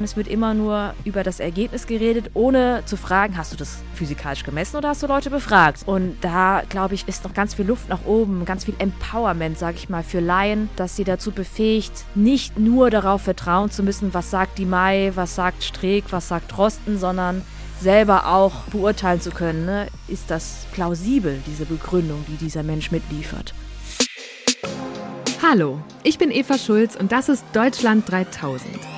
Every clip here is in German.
Es wird immer nur über das Ergebnis geredet, ohne zu fragen, hast du das physikalisch gemessen oder hast du Leute befragt? Und da, glaube ich, ist noch ganz viel Luft nach oben, ganz viel Empowerment, sage ich mal, für Laien, dass sie dazu befähigt, nicht nur darauf vertrauen zu müssen, was sagt die Mai, was sagt Streeck, was sagt Drosten, sondern selber auch beurteilen zu können, ne? ist das plausibel, diese Begründung, die dieser Mensch mitliefert. Hallo, ich bin Eva Schulz und das ist Deutschland 3000.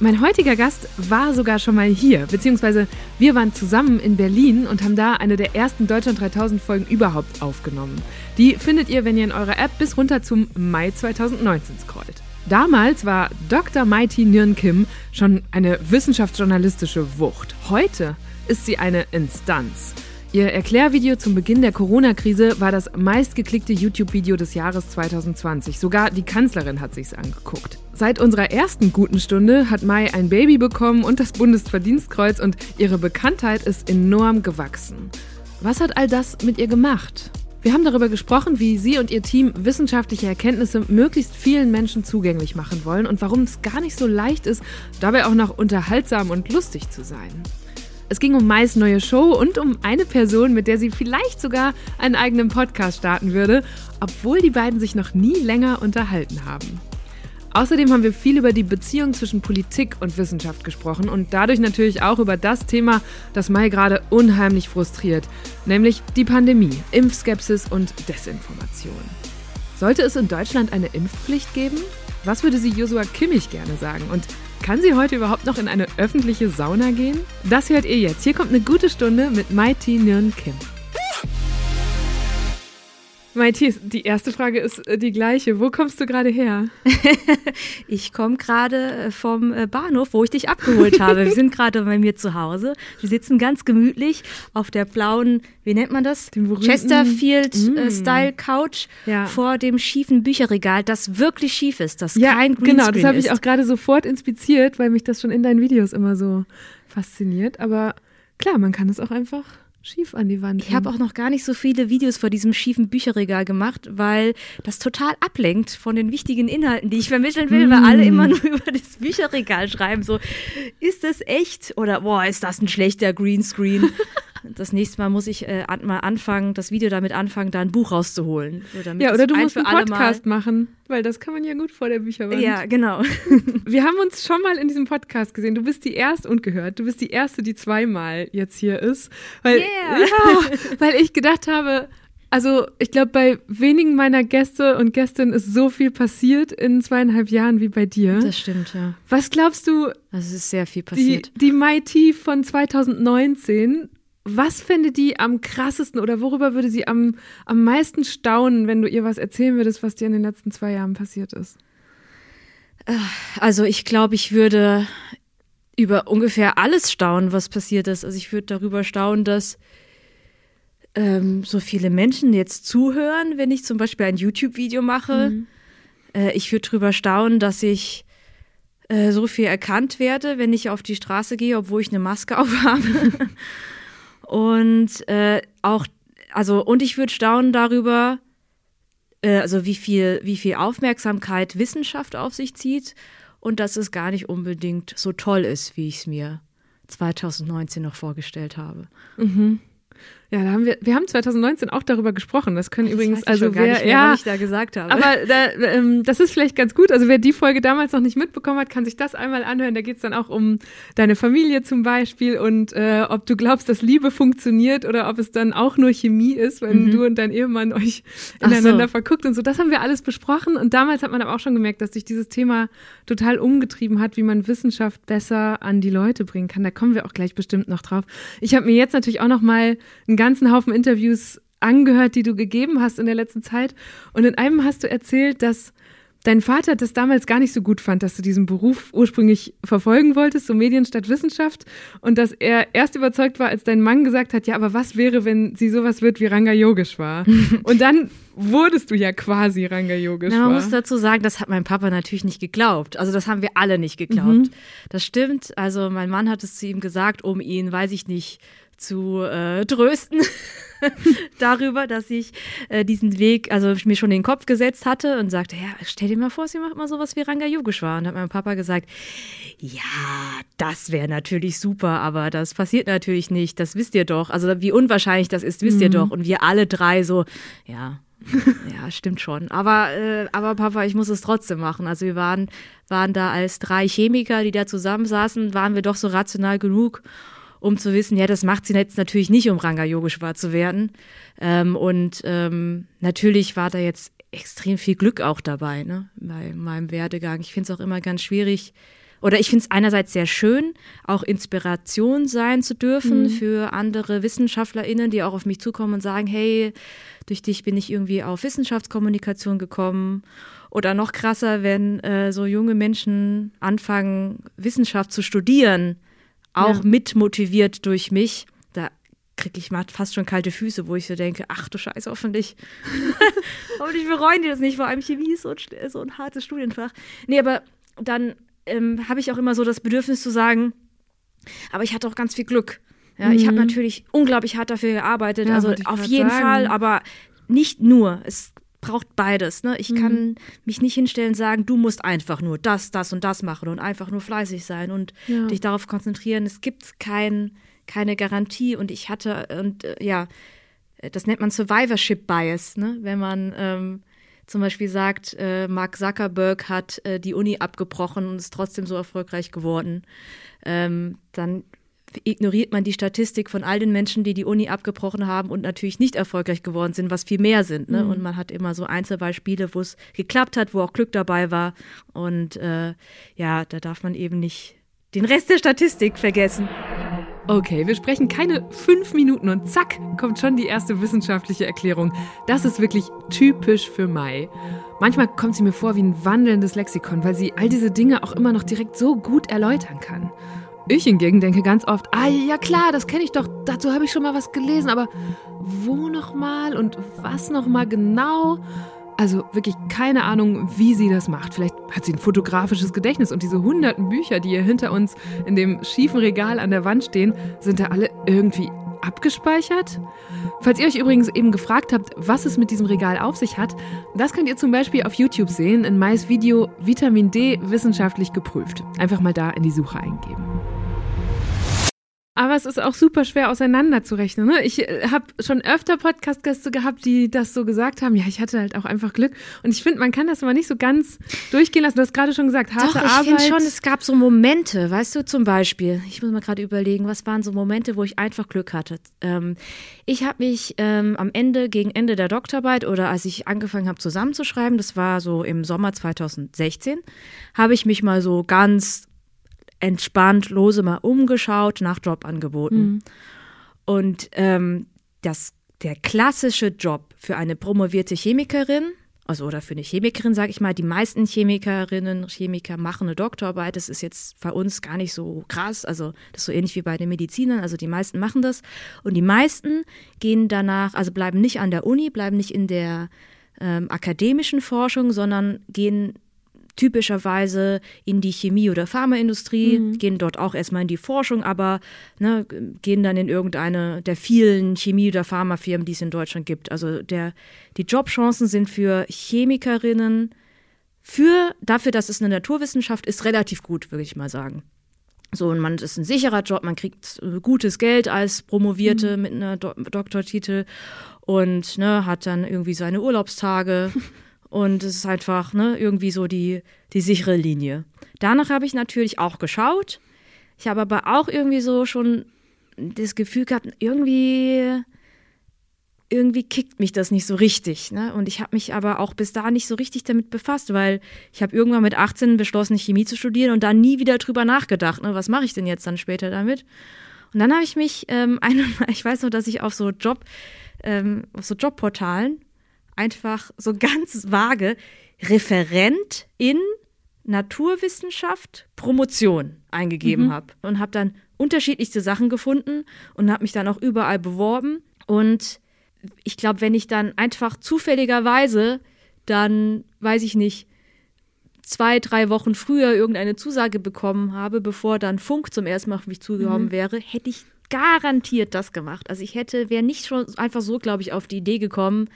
Mein heutiger Gast war sogar schon mal hier, beziehungsweise wir waren zusammen in Berlin und haben da eine der ersten Deutschland 3000 Folgen überhaupt aufgenommen. Die findet ihr, wenn ihr in eurer App bis runter zum Mai 2019 scrollt. Damals war Dr. Mighty Nguyen Kim schon eine wissenschaftsjournalistische Wucht. Heute ist sie eine Instanz. Ihr Erklärvideo zum Beginn der Corona-Krise war das meistgeklickte YouTube-Video des Jahres 2020. Sogar die Kanzlerin hat sich's angeguckt. Seit unserer ersten guten Stunde hat Mai ein Baby bekommen und das Bundesverdienstkreuz und ihre Bekanntheit ist enorm gewachsen. Was hat all das mit ihr gemacht? Wir haben darüber gesprochen, wie Sie und Ihr Team wissenschaftliche Erkenntnisse möglichst vielen Menschen zugänglich machen wollen und warum es gar nicht so leicht ist, dabei auch noch unterhaltsam und lustig zu sein. Es ging um Mais neue Show und um eine Person, mit der sie vielleicht sogar einen eigenen Podcast starten würde, obwohl die beiden sich noch nie länger unterhalten haben. Außerdem haben wir viel über die Beziehung zwischen Politik und Wissenschaft gesprochen und dadurch natürlich auch über das Thema, das Mai gerade unheimlich frustriert, nämlich die Pandemie, Impfskepsis und Desinformation. Sollte es in Deutschland eine Impfpflicht geben? Was würde sie Josua Kimmich gerne sagen? Und kann sie heute überhaupt noch in eine öffentliche Sauna gehen? Das hört ihr jetzt. Hier kommt eine gute Stunde mit Mighty Nguyen Kim. Maiti, die erste Frage ist äh, die gleiche. Wo kommst du gerade her? ich komme gerade äh, vom äh, Bahnhof, wo ich dich abgeholt habe. Wir sind gerade bei mir zu Hause. Wir sitzen ganz gemütlich auf der blauen, wie nennt man das? Chesterfield-Style-Couch mm. ja. vor dem schiefen Bücherregal, das wirklich schief ist, das ja, kein Greenscreen Genau, das habe ich auch gerade sofort inspiziert, weil mich das schon in deinen Videos immer so fasziniert. Aber klar, man kann es auch einfach schief an die Wand. Ich habe auch noch gar nicht so viele Videos vor diesem schiefen Bücherregal gemacht, weil das total ablenkt von den wichtigen Inhalten, die ich vermitteln will, mm. weil alle immer nur über das Bücherregal schreiben. So, ist das echt? Oder boah, ist das ein schlechter Greenscreen? Das nächste Mal muss ich äh, an, mal anfangen, das Video damit anfangen, da ein Buch rauszuholen. So, ja, oder du musst einen Podcast machen, weil das kann man ja gut vor der Bücherwand. Ja, genau. Wir haben uns schon mal in diesem Podcast gesehen. Du bist die erste und gehört. Du bist die erste, die zweimal jetzt hier ist. Weil, yeah. ja, weil ich gedacht habe, also ich glaube, bei wenigen meiner Gäste und Gästinnen ist so viel passiert in zweieinhalb Jahren wie bei dir. Das stimmt, ja. Was glaubst du? Das ist sehr viel passiert. Die, die MIT von 2019 was fände die am krassesten oder worüber würde sie am, am meisten staunen, wenn du ihr was erzählen würdest, was dir in den letzten zwei Jahren passiert ist? Äh, also ich glaube, ich würde über ungefähr alles staunen, was passiert ist. Also ich würde darüber staunen, dass ähm, so viele Menschen jetzt zuhören, wenn ich zum Beispiel ein YouTube-Video mache. Mhm. Äh, ich würde darüber staunen, dass ich äh, so viel erkannt werde, wenn ich auf die Straße gehe, obwohl ich eine Maske aufhabe. Und äh, auch, also, und ich würde staunen darüber, äh, also wie viel, wie viel Aufmerksamkeit Wissenschaft auf sich zieht und dass es gar nicht unbedingt so toll ist, wie ich es mir 2019 noch vorgestellt habe. Mhm. Ja, da haben wir, wir haben 2019 auch darüber gesprochen. Das können das übrigens, also wer, mehr, ja, was ich da gesagt habe. Aber da, ähm, das ist vielleicht ganz gut. Also wer die Folge damals noch nicht mitbekommen hat, kann sich das einmal anhören. Da geht es dann auch um deine Familie zum Beispiel und äh, ob du glaubst, dass Liebe funktioniert oder ob es dann auch nur Chemie ist, wenn mhm. du und dein Ehemann euch ineinander so. verguckt und so. Das haben wir alles besprochen. Und damals hat man aber auch schon gemerkt, dass sich dieses Thema total umgetrieben hat, wie man Wissenschaft besser an die Leute bringen kann. Da kommen wir auch gleich bestimmt noch drauf. Ich habe mir jetzt natürlich auch noch mal ein ganzen Haufen Interviews angehört, die du gegeben hast in der letzten Zeit. Und in einem hast du erzählt, dass dein Vater das damals gar nicht so gut fand, dass du diesen Beruf ursprünglich verfolgen wolltest, so Medien statt Wissenschaft. Und dass er erst überzeugt war, als dein Mann gesagt hat, ja, aber was wäre, wenn sie sowas wird wie Ranga Yogeshwar? Und dann wurdest du ja quasi Ranga Yogeshwar. Na, man muss dazu sagen, das hat mein Papa natürlich nicht geglaubt. Also das haben wir alle nicht geglaubt. Mhm. Das stimmt. Also mein Mann hat es zu ihm gesagt, um ihn, weiß ich nicht, zu äh, trösten darüber, dass ich äh, diesen Weg, also mir schon in den Kopf gesetzt hatte und sagte, ja, stell dir mal vor, sie macht mal sowas wie Ranga Yogeshwar. Und hat mein Papa gesagt, ja, das wäre natürlich super, aber das passiert natürlich nicht, das wisst ihr doch. Also wie unwahrscheinlich das ist, wisst mhm. ihr doch. Und wir alle drei so, ja, ja, stimmt schon. Aber, äh, aber Papa, ich muss es trotzdem machen. Also wir waren, waren da als drei Chemiker, die da zusammensaßen, waren wir doch so rational genug, um zu wissen, ja, das macht sie jetzt natürlich nicht, um Ranga Yogeshwar zu werden. Ähm, und ähm, natürlich war da jetzt extrem viel Glück auch dabei, ne, bei meinem Werdegang. Ich finde es auch immer ganz schwierig, oder ich finde es einerseits sehr schön, auch Inspiration sein zu dürfen mhm. für andere WissenschaftlerInnen, die auch auf mich zukommen und sagen, hey, durch dich bin ich irgendwie auf Wissenschaftskommunikation gekommen. Oder noch krasser, wenn äh, so junge Menschen anfangen, Wissenschaft zu studieren, auch ja. mit motiviert durch mich. Da kriege ich fast schon kalte Füße, wo ich so denke, ach du Scheiße, hoffentlich. hoffentlich bereuen die das nicht, vor allem Chemie ist so, so ein hartes Studienfach. Nee, aber dann ähm, habe ich auch immer so das Bedürfnis zu sagen, aber ich hatte auch ganz viel Glück. Ja, mhm. ich habe natürlich unglaublich hart dafür gearbeitet, ja, also auf jeden sagen. Fall, aber nicht nur. Es braucht beides. Ne? Ich mhm. kann mich nicht hinstellen und sagen, du musst einfach nur das, das und das machen und einfach nur fleißig sein und ja. dich darauf konzentrieren. Es gibt kein, keine Garantie und ich hatte, und äh, ja, das nennt man Survivorship Bias, ne? wenn man ähm, zum Beispiel sagt, äh, Mark Zuckerberg hat äh, die Uni abgebrochen und ist trotzdem so erfolgreich geworden, ähm, dann ignoriert man die Statistik von all den Menschen, die die Uni abgebrochen haben und natürlich nicht erfolgreich geworden sind, was viel mehr sind. Ne? Mhm. Und man hat immer so Einzelbeispiele, wo es geklappt hat, wo auch Glück dabei war. Und äh, ja, da darf man eben nicht den Rest der Statistik vergessen. Okay, wir sprechen keine fünf Minuten und zack, kommt schon die erste wissenschaftliche Erklärung. Das ist wirklich typisch für Mai. Manchmal kommt sie mir vor wie ein wandelndes Lexikon, weil sie all diese Dinge auch immer noch direkt so gut erläutern kann. Ich hingegen denke ganz oft, ah ja klar, das kenne ich doch, dazu habe ich schon mal was gelesen, aber wo nochmal und was nochmal genau? Also wirklich keine Ahnung, wie sie das macht. Vielleicht hat sie ein fotografisches Gedächtnis und diese hunderten Bücher, die hier hinter uns in dem schiefen Regal an der Wand stehen, sind da alle irgendwie abgespeichert? Falls ihr euch übrigens eben gefragt habt, was es mit diesem Regal auf sich hat, das könnt ihr zum Beispiel auf YouTube sehen in Mais Video Vitamin D wissenschaftlich geprüft. Einfach mal da in die Suche eingeben. Aber es ist auch super schwer auseinanderzurechnen. Ne? Ich äh, habe schon öfter Podcast-Gäste gehabt, die das so gesagt haben. Ja, ich hatte halt auch einfach Glück. Und ich finde, man kann das aber nicht so ganz durchgehen lassen. Du hast gerade schon gesagt, harte Doch, ich Arbeit. Ich finde schon, es gab so Momente, weißt du, zum Beispiel. Ich muss mal gerade überlegen, was waren so Momente, wo ich einfach Glück hatte. Ähm, ich habe mich ähm, am Ende, gegen Ende der Doktorarbeit oder als ich angefangen habe zusammenzuschreiben, das war so im Sommer 2016, habe ich mich mal so ganz entspannt lose mal umgeschaut nach Jobangeboten. Mhm. Und ähm, das, der klassische Job für eine promovierte Chemikerin, also oder für eine Chemikerin, sage ich mal, die meisten Chemikerinnen, Chemiker machen eine Doktorarbeit. Das ist jetzt bei uns gar nicht so krass. Also das ist so ähnlich wie bei den Medizinern. Also die meisten machen das. Und die meisten gehen danach, also bleiben nicht an der Uni, bleiben nicht in der ähm, akademischen Forschung, sondern gehen typischerweise in die Chemie- oder Pharmaindustrie, mhm. gehen dort auch erstmal in die Forschung, aber ne, gehen dann in irgendeine der vielen Chemie- oder Pharmafirmen, die es in Deutschland gibt. Also der, die Jobchancen sind für Chemikerinnen für, dafür, dass es eine Naturwissenschaft ist, relativ gut, würde ich mal sagen. So, und man ist ein sicherer Job, man kriegt gutes Geld als Promovierte mhm. mit einer Do Doktortitel und ne, hat dann irgendwie seine Urlaubstage. Und es ist einfach ne, irgendwie so die, die sichere Linie. Danach habe ich natürlich auch geschaut. Ich habe aber auch irgendwie so schon das Gefühl gehabt, irgendwie, irgendwie kickt mich das nicht so richtig. Ne? Und ich habe mich aber auch bis da nicht so richtig damit befasst, weil ich habe irgendwann mit 18 beschlossen, Chemie zu studieren und dann nie wieder drüber nachgedacht. Ne? Was mache ich denn jetzt dann später damit? Und dann habe ich mich, ähm, eine, ich weiß noch, dass ich auf so Job, ähm, auf so Jobportalen einfach so ganz vage Referent in Naturwissenschaft Promotion eingegeben mhm. habe und habe dann unterschiedlichste Sachen gefunden und habe mich dann auch überall beworben und ich glaube, wenn ich dann einfach zufälligerweise dann, weiß ich nicht, zwei, drei Wochen früher irgendeine Zusage bekommen habe, bevor dann Funk zum ersten Mal auf mich zugekommen mhm. wäre, hätte ich garantiert das gemacht. Also ich hätte, wäre nicht schon einfach so, glaube ich, auf die Idee gekommen,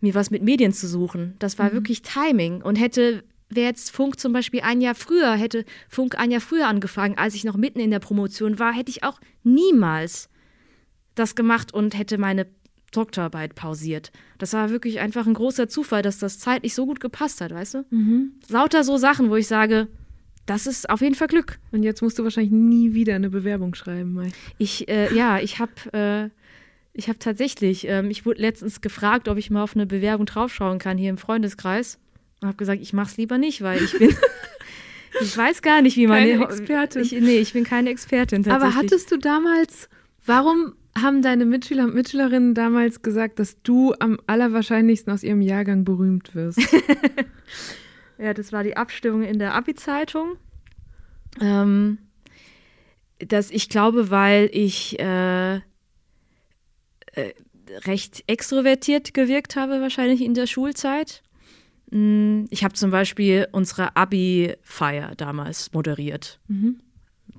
mir was mit Medien zu suchen. Das war mhm. wirklich Timing und hätte, wäre jetzt Funk zum Beispiel ein Jahr früher, hätte Funk ein Jahr früher angefangen, als ich noch mitten in der Promotion war, hätte ich auch niemals das gemacht und hätte meine Doktorarbeit pausiert. Das war wirklich einfach ein großer Zufall, dass das zeitlich so gut gepasst hat, weißt du? Mhm. Lauter so Sachen, wo ich sage, das ist auf jeden Fall Glück. Und jetzt musst du wahrscheinlich nie wieder eine Bewerbung schreiben, Mai. Ich, äh, ja, ich habe äh, ich habe tatsächlich, ähm, ich wurde letztens gefragt, ob ich mal auf eine Bewerbung draufschauen kann hier im Freundeskreis. Und habe gesagt, ich mache es lieber nicht, weil ich bin. ich weiß gar nicht, wie man. Keine Expertin. Ich, nee, ich bin keine Expertin. Aber hattest du damals, warum haben deine Mitschüler und Mitschülerinnen damals gesagt, dass du am allerwahrscheinlichsten aus ihrem Jahrgang berühmt wirst? ja, das war die Abstimmung in der Abi-Zeitung. Ähm, dass ich glaube, weil ich äh, äh, recht extrovertiert gewirkt habe, wahrscheinlich in der Schulzeit. Hm, ich habe zum Beispiel unsere Abi-Feier damals moderiert. Mhm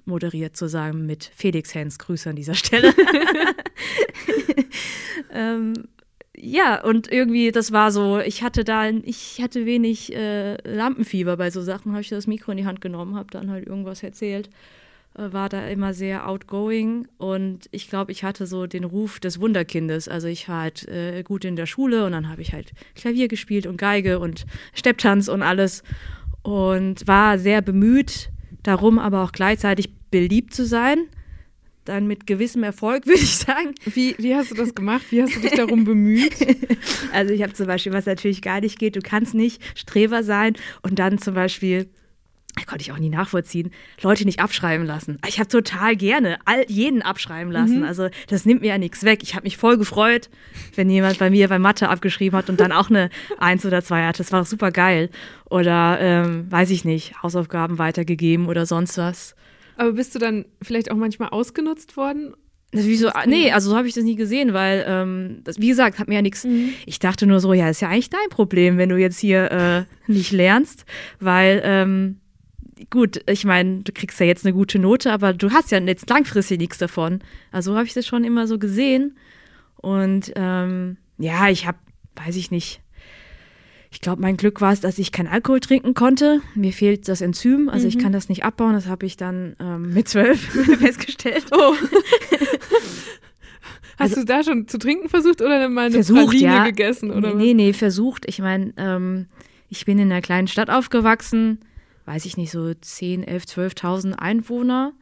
moderiert zusammen mit Felix Hens. Grüße an dieser Stelle. ähm, ja, und irgendwie, das war so, ich hatte da, ich hatte wenig äh, Lampenfieber bei so Sachen, habe ich das Mikro in die Hand genommen, habe dann halt irgendwas erzählt, äh, war da immer sehr outgoing und ich glaube, ich hatte so den Ruf des Wunderkindes. Also ich war halt äh, gut in der Schule und dann habe ich halt Klavier gespielt und Geige und Stepptanz und alles und war sehr bemüht darum, aber auch gleichzeitig beliebt zu sein. Dann mit gewissem Erfolg, würde ich sagen. Wie, wie hast du das gemacht? Wie hast du dich darum bemüht? Also ich habe zum Beispiel, was natürlich gar nicht geht, du kannst nicht Streber sein und dann zum Beispiel konnte ich auch nie nachvollziehen, Leute nicht abschreiben lassen. Ich habe total gerne all, jeden abschreiben lassen. Mhm. Also das nimmt mir ja nichts weg. Ich habe mich voll gefreut, wenn jemand bei mir bei Mathe abgeschrieben hat und dann auch eine Eins oder zwei hatte. Das war auch super geil. Oder ähm, weiß ich nicht, Hausaufgaben weitergegeben oder sonst was. Aber bist du dann vielleicht auch manchmal ausgenutzt worden? Wieso? Nee, also so habe ich das nie gesehen, weil, ähm, das, wie gesagt, hat mir ja nichts. Mhm. Ich dachte nur so, ja, ist ja eigentlich dein Problem, wenn du jetzt hier äh, nicht lernst, weil, ähm, gut, ich meine, du kriegst ja jetzt eine gute Note, aber du hast ja jetzt langfristig nichts davon. Also habe ich das schon immer so gesehen. Und ähm, ja, ich habe, weiß ich nicht, ich glaube, mein Glück war es, dass ich keinen Alkohol trinken konnte. Mir fehlt das Enzym, also mhm. ich kann das nicht abbauen. Das habe ich dann ähm, mit zwölf festgestellt. Oh. Hast also, du da schon zu trinken versucht oder mal eine versucht, Praline ja. gegessen? Oder nee, nee, nee, versucht. Ich meine, ähm, ich bin in einer kleinen Stadt aufgewachsen, weiß ich nicht, so 10, 11, 12.000 Einwohner.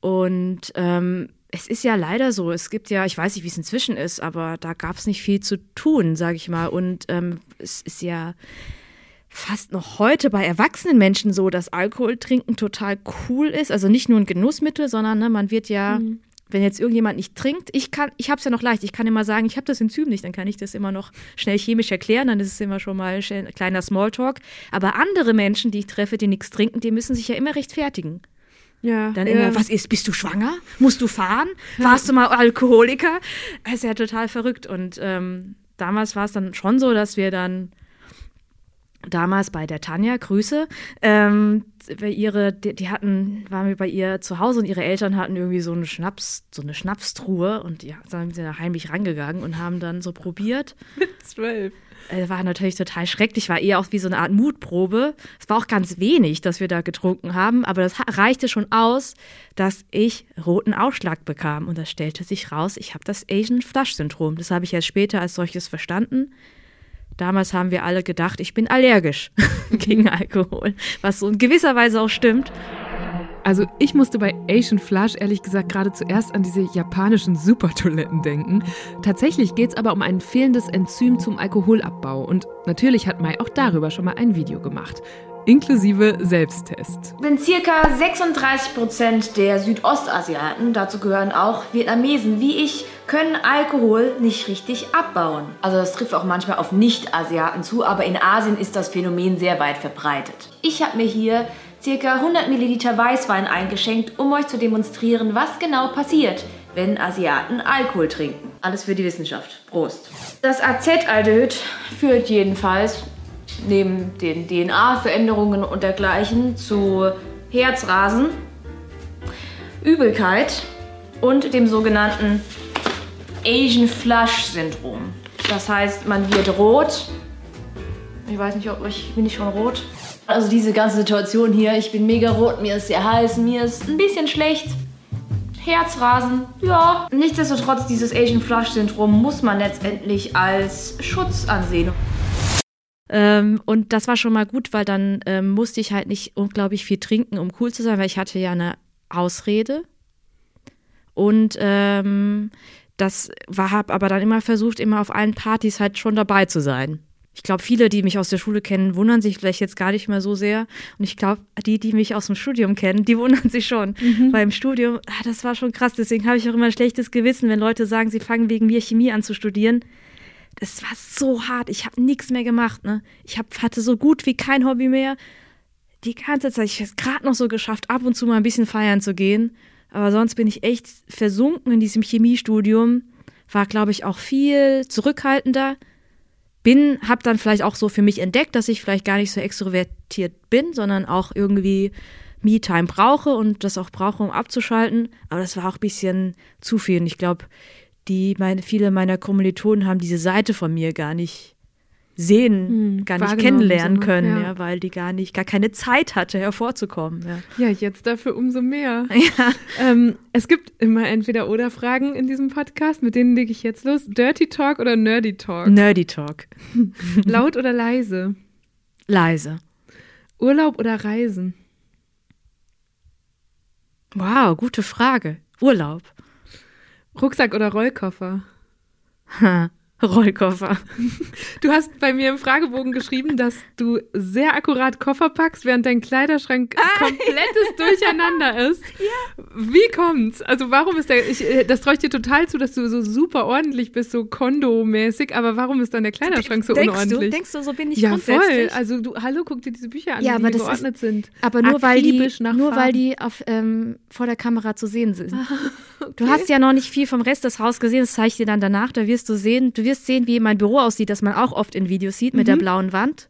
Und ähm, es ist ja leider so, es gibt ja, ich weiß nicht, wie es inzwischen ist, aber da gab es nicht viel zu tun, sage ich mal. Und ähm, es ist ja fast noch heute bei erwachsenen Menschen so, dass Alkohol trinken total cool ist. Also nicht nur ein Genussmittel, sondern ne, man wird ja, mhm. Wenn jetzt irgendjemand nicht trinkt, ich kann, ich habe es ja noch leicht, ich kann immer sagen, ich habe das Enzym nicht, dann kann ich das immer noch schnell chemisch erklären, dann ist es immer schon mal ein kleiner Smalltalk. Aber andere Menschen, die ich treffe, die nichts trinken, die müssen sich ja immer rechtfertigen. Ja. Dann immer, was ist, bist du schwanger? Musst du fahren? Ja. Warst du mal Alkoholiker? Das ist ja total verrückt. Und ähm, damals war es dann schon so, dass wir dann damals bei der Tanja, Grüße, ähm, ihre, die, die, hatten, waren wir bei ihr zu Hause und ihre Eltern hatten irgendwie so eine Schnaps, so eine Schnapstruhe und ja, dann sind sie da heimlich rangegangen und haben dann so probiert. Mit zwölf äh, war natürlich total schrecklich, war eher auch wie so eine Art Mutprobe. Es war auch ganz wenig, dass wir da getrunken haben, aber das reichte schon aus, dass ich roten Ausschlag bekam. Und das stellte sich raus, ich habe das Asian Flush Syndrom. Das habe ich erst später als solches verstanden. Damals haben wir alle gedacht, ich bin allergisch gegen Alkohol, was so in gewisser Weise auch stimmt. Also ich musste bei Asian Flush ehrlich gesagt gerade zuerst an diese japanischen Supertoiletten denken. Tatsächlich geht es aber um ein fehlendes Enzym zum Alkoholabbau und natürlich hat Mai auch darüber schon mal ein Video gemacht. Inklusive Selbsttest. Wenn circa 36 Prozent der Südostasiaten, dazu gehören auch Vietnamesen wie ich, können Alkohol nicht richtig abbauen. Also das trifft auch manchmal auf Nicht-Asiaten zu, aber in Asien ist das Phänomen sehr weit verbreitet. Ich habe mir hier circa 100 Milliliter Weißwein eingeschenkt, um euch zu demonstrieren, was genau passiert, wenn Asiaten Alkohol trinken. Alles für die Wissenschaft. Prost. Das AZ-Aldehyd führt jedenfalls neben den DNA-Veränderungen und dergleichen zu Herzrasen, Übelkeit und dem sogenannten Asian Flush Syndrom. Das heißt, man wird rot. Ich weiß nicht, ob ich bin ich schon rot. Also diese ganze Situation hier, ich bin mega rot, mir ist sehr heiß, mir ist ein bisschen schlecht. Herzrasen, ja. Nichtsdestotrotz, dieses Asian Flush Syndrom muss man letztendlich als Schutz ansehen. Ähm, und das war schon mal gut, weil dann ähm, musste ich halt nicht unglaublich viel trinken, um cool zu sein, weil ich hatte ja eine Ausrede. Und ähm, das war, habe aber dann immer versucht, immer auf allen Partys halt schon dabei zu sein. Ich glaube, viele, die mich aus der Schule kennen, wundern sich vielleicht jetzt gar nicht mehr so sehr. Und ich glaube, die, die mich aus dem Studium kennen, die wundern sich schon. Mhm. Weil im Studium, ah, das war schon krass. Deswegen habe ich auch immer ein schlechtes Gewissen, wenn Leute sagen, sie fangen wegen mir Chemie an zu studieren. Das war so hart. Ich habe nichts mehr gemacht. Ne? Ich hab, hatte so gut wie kein Hobby mehr. Die ganze Zeit. Ich habe es gerade noch so geschafft, ab und zu mal ein bisschen feiern zu gehen. Aber sonst bin ich echt versunken in diesem Chemiestudium. War, glaube ich, auch viel zurückhaltender. Bin, habe dann vielleicht auch so für mich entdeckt, dass ich vielleicht gar nicht so extrovertiert bin, sondern auch irgendwie Me-Time brauche und das auch brauche, um abzuschalten. Aber das war auch ein bisschen zu viel. Und ich glaube, die meine, viele meiner Kommilitonen haben diese Seite von mir gar nicht sehen, hm, gar nicht kennenlernen so, können, ja. ja. weil die gar nicht, gar keine Zeit hatte, hervorzukommen. Ja, ja jetzt dafür umso mehr. Ja. Ähm, es gibt immer entweder oder Fragen in diesem Podcast, mit denen lege ich jetzt los. Dirty Talk oder Nerdy Talk? Nerdy Talk. Laut oder leise? Leise. Urlaub oder Reisen? Wow, gute Frage. Urlaub. Rucksack oder Rollkoffer? Ha. Rollkoffer. Du hast bei mir im Fragebogen geschrieben, dass du sehr akkurat Koffer packst, während dein Kleiderschrank ah, komplettes. Durcheinander ist. Ja. Wie kommt's? Also warum ist der, ich, äh, das traue ich dir total zu, dass du so super ordentlich bist, so Kondo-mäßig, aber warum ist dann der Kleiderschrank so denkst unordentlich? Du, denkst du, so bin ich Ja, voll. Also du, hallo, guck dir diese Bücher an, ja, die, geordnet ist, sind. Aber nur weil die, nur weil die auf, ähm, vor der Kamera zu sehen sind. Ah, okay. Du hast ja noch nicht viel vom Rest des Hauses gesehen, das zeige ich dir dann danach, da wirst du sehen, du wirst sehen, wie mein Büro aussieht, das man auch oft in Videos sieht, mit mhm. der blauen Wand.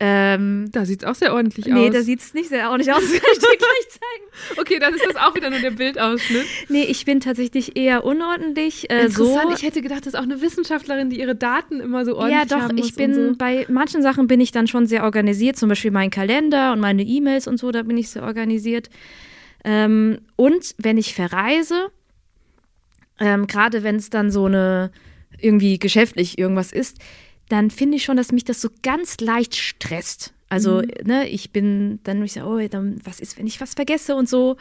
Ähm, da sieht es auch sehr ordentlich nee, aus. Nee, da sieht es nicht sehr ordentlich aus. Das kann ich dir gleich zeigen. Okay, dann ist das auch wieder nur der Bildausschnitt. Nee, ich bin tatsächlich eher unordentlich. Äh, Interessant, so. ich hätte gedacht, das ist auch eine Wissenschaftlerin, die ihre Daten immer so ordentlich Ja, doch, ich bin, so. bei manchen Sachen bin ich dann schon sehr organisiert, zum Beispiel mein Kalender und meine E-Mails und so, da bin ich sehr organisiert. Ähm, und wenn ich verreise, ähm, gerade wenn es dann so eine irgendwie geschäftlich irgendwas ist, dann finde ich schon, dass mich das so ganz leicht stresst. Also, mhm. ne, ich bin dann, ich sage, oh, dann, was ist, wenn ich was vergesse und so.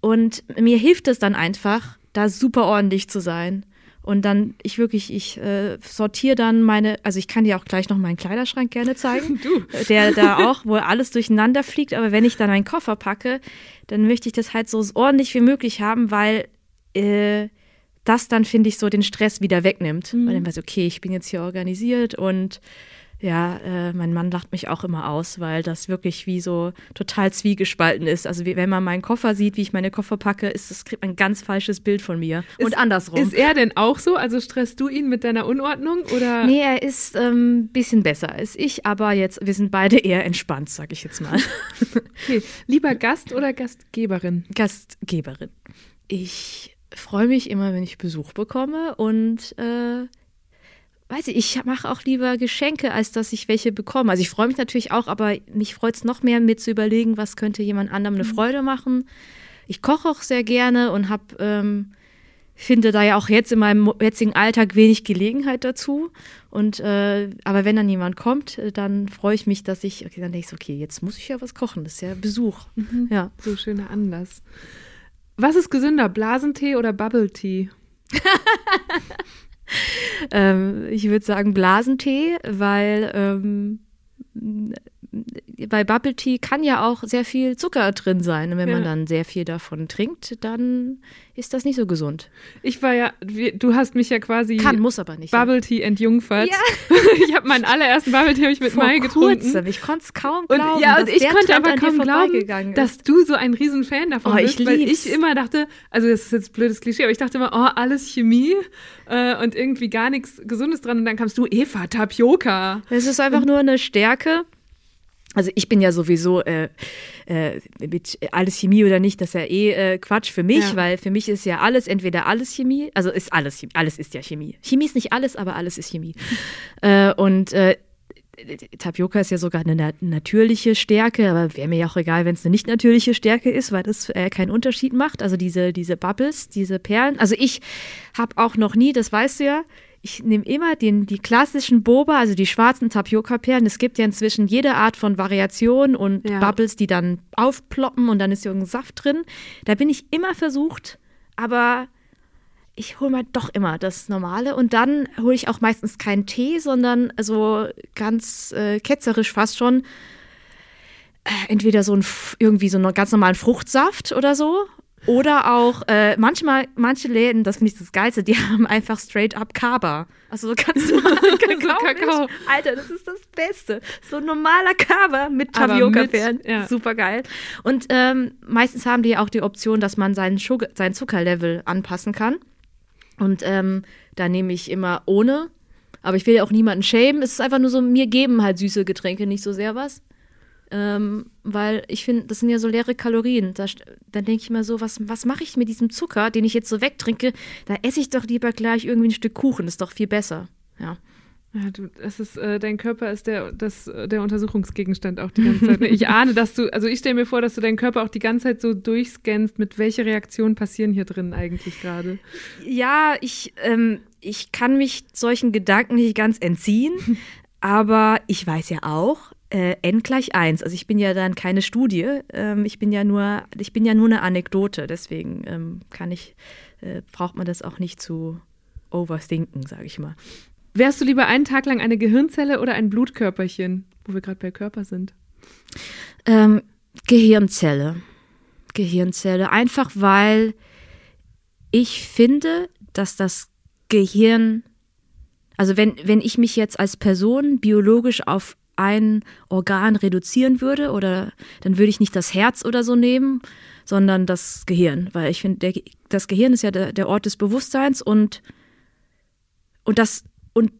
Und mir hilft es dann einfach, da super ordentlich zu sein. Und dann, ich wirklich, ich äh, sortiere dann meine, also ich kann dir auch gleich noch meinen Kleiderschrank gerne zeigen, du. der da auch, wo alles durcheinander fliegt. Aber wenn ich dann meinen Koffer packe, dann möchte ich das halt so ordentlich wie möglich haben, weil äh, das dann, finde ich, so den Stress wieder wegnimmt. Mhm. Weil dann weiß, okay, ich bin jetzt hier organisiert und ja, äh, mein Mann lacht mich auch immer aus, weil das wirklich wie so total zwiegespalten ist. Also wie, wenn man meinen Koffer sieht, wie ich meine Koffer packe, ist das kriegt man ein ganz falsches Bild von mir. Ist, und andersrum. Ist er denn auch so? Also stresst du ihn mit deiner Unordnung oder? Nee, er ist ein ähm, bisschen besser als ich, aber jetzt, wir sind beide eher entspannt, sag ich jetzt mal. okay. Lieber Gast oder Gastgeberin? Gastgeberin. Ich freue mich immer, wenn ich Besuch bekomme und äh, weiß ich, ich mache auch lieber Geschenke, als dass ich welche bekomme. Also ich freue mich natürlich auch, aber mich freut es noch mehr, mir zu überlegen, was könnte jemand anderem eine mhm. Freude machen. Ich koche auch sehr gerne und habe ähm, finde da ja auch jetzt in meinem jetzigen Alltag wenig Gelegenheit dazu. Und äh, aber wenn dann jemand kommt, äh, dann freue ich mich, dass ich, okay, dann denke ich, okay, jetzt muss ich ja was kochen. Das ist ja Besuch. Mhm. Ja. So schöner Anlass. Was ist gesünder, Blasentee oder Bubble Tea? ähm, ich würde sagen Blasentee, weil ähm, bei Bubble Tea kann ja auch sehr viel Zucker drin sein. Und wenn ja. man dann sehr viel davon trinkt, dann ist das nicht so gesund. Ich war ja, du hast mich ja quasi. Kann, muss aber nicht. Bubble Tea entjungfert. Ja. ich habe meinen allerersten Bubble Tea ich mit Vor Mai getrunken. Kurzem. Ich konnte es kaum glauben. Und, ja, und ich konnte aber kaum glauben, dass du so ein Riesenfan davon oh, bist. Ich weil ich immer dachte, also das ist jetzt ein blödes Klischee, aber ich dachte immer, oh, alles Chemie äh, und irgendwie gar nichts Gesundes dran. Und dann kamst du, Eva, Tapioca. Es ist einfach nur eine Stärke also ich bin ja sowieso äh, äh, mit alles Chemie oder nicht, das ist ja eh äh, Quatsch für mich, ja. weil für mich ist ja alles entweder alles Chemie, also ist alles Chemie, alles ist ja Chemie. Chemie ist nicht alles, aber alles ist Chemie. äh, und äh, Tapioca ist ja sogar eine nat natürliche Stärke, aber wäre mir ja auch egal, wenn es eine nicht natürliche Stärke ist, weil das äh, keinen Unterschied macht. Also diese, diese Bubbles, diese Perlen. Also ich habe auch noch nie, das weißt du ja, ich nehme immer den, die klassischen Boba, also die schwarzen Tapioca-Perlen. Es gibt ja inzwischen jede Art von Variation und ja. Bubbles, die dann aufploppen und dann ist irgendein Saft drin. Da bin ich immer versucht, aber ich hole mal doch immer das Normale und dann hole ich auch meistens keinen Tee, sondern so ganz äh, ketzerisch fast schon äh, entweder so ein irgendwie so einen ganz normalen Fruchtsaft oder so oder auch äh, manchmal, manche Läden, das finde ich das Geilste, die haben einfach straight up Kaba. Also so ganz normaler Kakao. Kakao. Alter, das ist das Beste. So ein normaler Kaba mit Tapioca-Beeren. Ja. Super geil. Und ähm, meistens haben die auch die Option, dass man seinen, Sugar, seinen Zuckerlevel anpassen kann. Und ähm, da nehme ich immer ohne. Aber ich will ja auch niemanden schämen. Es ist einfach nur so, mir geben halt süße Getränke nicht so sehr was. Ähm, weil ich finde, das sind ja so leere Kalorien. Da, dann denke ich mir so, was, was mache ich mit diesem Zucker, den ich jetzt so wegtrinke? Da esse ich doch lieber gleich irgendwie ein Stück Kuchen. Das ist doch viel besser. Ja. Ja, du, das ist, äh, dein Körper ist der, das, der Untersuchungsgegenstand auch die ganze Zeit. Ne? Ich ahne, dass du, also ich stelle mir vor, dass du deinen Körper auch die ganze Zeit so durchscannst, mit welche Reaktionen passieren hier drin eigentlich gerade. Ja, ich, ähm, ich kann mich solchen Gedanken nicht ganz entziehen, aber ich weiß ja auch, äh, n gleich 1. Also ich bin ja dann keine Studie, ähm, ich bin ja nur, ich bin ja nur eine Anekdote, deswegen ähm, kann ich, äh, braucht man das auch nicht zu overthinken, sage ich mal. Wärst du lieber einen Tag lang eine Gehirnzelle oder ein Blutkörperchen, wo wir gerade bei Körper sind? Ähm, Gehirnzelle. Gehirnzelle. Einfach weil ich finde, dass das Gehirn, also wenn, wenn ich mich jetzt als Person biologisch auf ein Organ reduzieren würde oder dann würde ich nicht das Herz oder so nehmen, sondern das Gehirn, weil ich finde, das Gehirn ist ja der, der Ort des Bewusstseins und und das und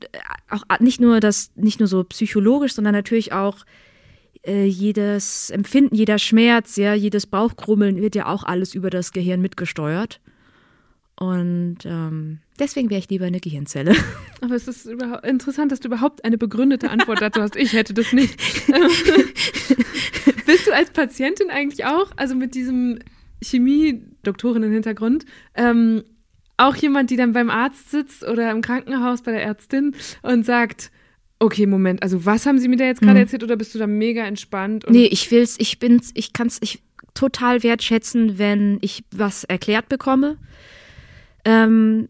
auch nicht nur das nicht nur so psychologisch, sondern natürlich auch äh, jedes Empfinden, jeder Schmerz, ja, jedes Bauchkrummeln wird ja auch alles über das Gehirn mitgesteuert. Und ähm, deswegen wäre ich lieber eine Gehirnzelle. Aber es ist interessant, dass du überhaupt eine begründete Antwort dazu hast. Ich hätte das nicht. Bist du als Patientin eigentlich auch, also mit diesem Chemie-Doktorinnen-Hintergrund, ähm, auch jemand, die dann beim Arzt sitzt oder im Krankenhaus bei der Ärztin und sagt, okay, Moment, also was haben sie mir da jetzt gerade mhm. erzählt oder bist du da mega entspannt? nee, ich will's, ich bin's, ich kann's, ich total wertschätzen, wenn ich was erklärt bekomme ähm,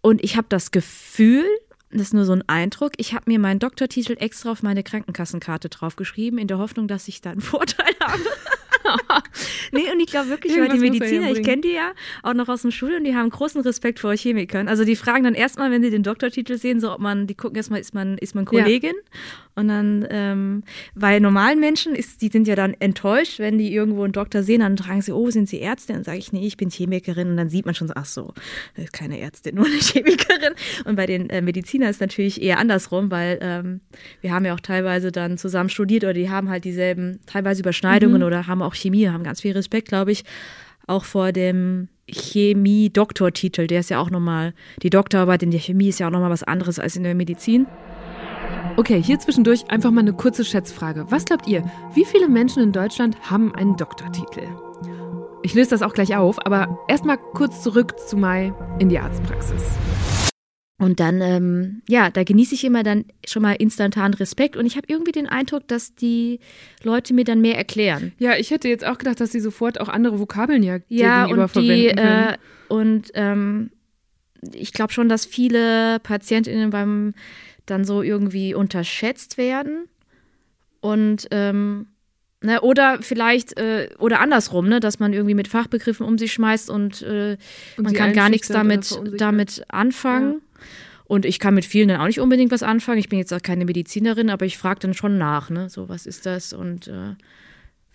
und ich habe das Gefühl, das ist nur so ein Eindruck, ich habe mir meinen Doktortitel extra auf meine Krankenkassenkarte draufgeschrieben, in der Hoffnung, dass ich da einen Vorteil habe. nee, und ich glaube wirklich, weil die Mediziner, ich kenne die ja auch noch aus dem Studium, die haben großen Respekt vor Chemikern. Also die fragen dann erstmal, wenn sie den Doktortitel sehen, so ob man, die gucken erstmal, ist man, ist man Kollegin? Ja. Und dann, ähm, bei normalen Menschen ist, die sind ja dann enttäuscht, wenn die irgendwo einen Doktor sehen, dann fragen sie, oh, sind Sie Ärztin? Dann sage ich, nee, ich bin Chemikerin. Und dann sieht man schon so, ach so, keine Ärztin, nur eine Chemikerin. Und bei den äh, Medizinern ist es natürlich eher andersrum, weil ähm, wir haben ja auch teilweise dann zusammen studiert oder die haben halt dieselben, teilweise Überschneidungen mhm. oder haben auch Chemie, haben ganz viel Respekt, glaube ich, auch vor dem Chemie-Doktortitel. Der ist ja auch nochmal, die Doktorarbeit in der Chemie ist ja auch nochmal was anderes als in der Medizin. Okay, hier zwischendurch einfach mal eine kurze Schätzfrage. Was glaubt ihr, wie viele Menschen in Deutschland haben einen Doktortitel? Ich löse das auch gleich auf, aber erstmal kurz zurück zu Mai in die Arztpraxis. Und dann, ähm, ja, da genieße ich immer dann schon mal instantan Respekt und ich habe irgendwie den Eindruck, dass die Leute mir dann mehr erklären. Ja, ich hätte jetzt auch gedacht, dass sie sofort auch andere Vokabeln ja, ja gegenüber und die, verwenden können. Äh, und ähm, ich glaube schon, dass viele PatientInnen beim dann so irgendwie unterschätzt werden. Und ähm, Ne, oder vielleicht, äh, oder andersrum, ne, dass man irgendwie mit Fachbegriffen um sich schmeißt und, äh, und man kann gar nichts damit, damit anfangen. Ja. Und ich kann mit vielen dann auch nicht unbedingt was anfangen. Ich bin jetzt auch keine Medizinerin, aber ich frage dann schon nach, ne? So, was ist das? Und äh,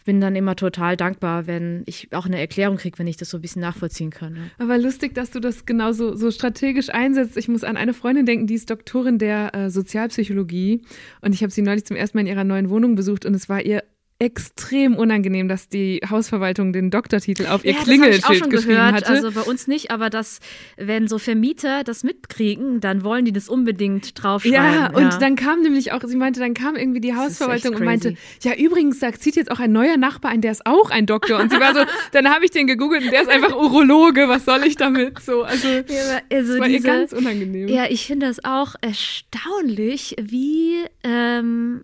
bin dann immer total dankbar, wenn ich auch eine Erklärung kriege, wenn ich das so ein bisschen nachvollziehen kann. Ne? Aber lustig, dass du das genauso so strategisch einsetzt. Ich muss an eine Freundin denken, die ist Doktorin der äh, Sozialpsychologie und ich habe sie neulich zum ersten Mal in ihrer neuen Wohnung besucht und es war ihr extrem unangenehm, dass die Hausverwaltung den Doktortitel auf ihr ja, Klingelschild das ich auch schon geschrieben gehört. hatte. Also bei uns nicht, aber das, wenn so Vermieter das mitkriegen, dann wollen die das unbedingt draufschreiben. Ja, und ja. dann kam nämlich auch, sie meinte, dann kam irgendwie die Hausverwaltung und meinte, ja übrigens, da zieht jetzt auch ein neuer Nachbar ein, der ist auch ein Doktor. Und sie war so, dann habe ich den gegoogelt und der ist einfach Urologe, was soll ich damit? So, also, ja, also das war diese, ihr ganz unangenehm. Ja, ich finde das auch erstaunlich, wie ähm,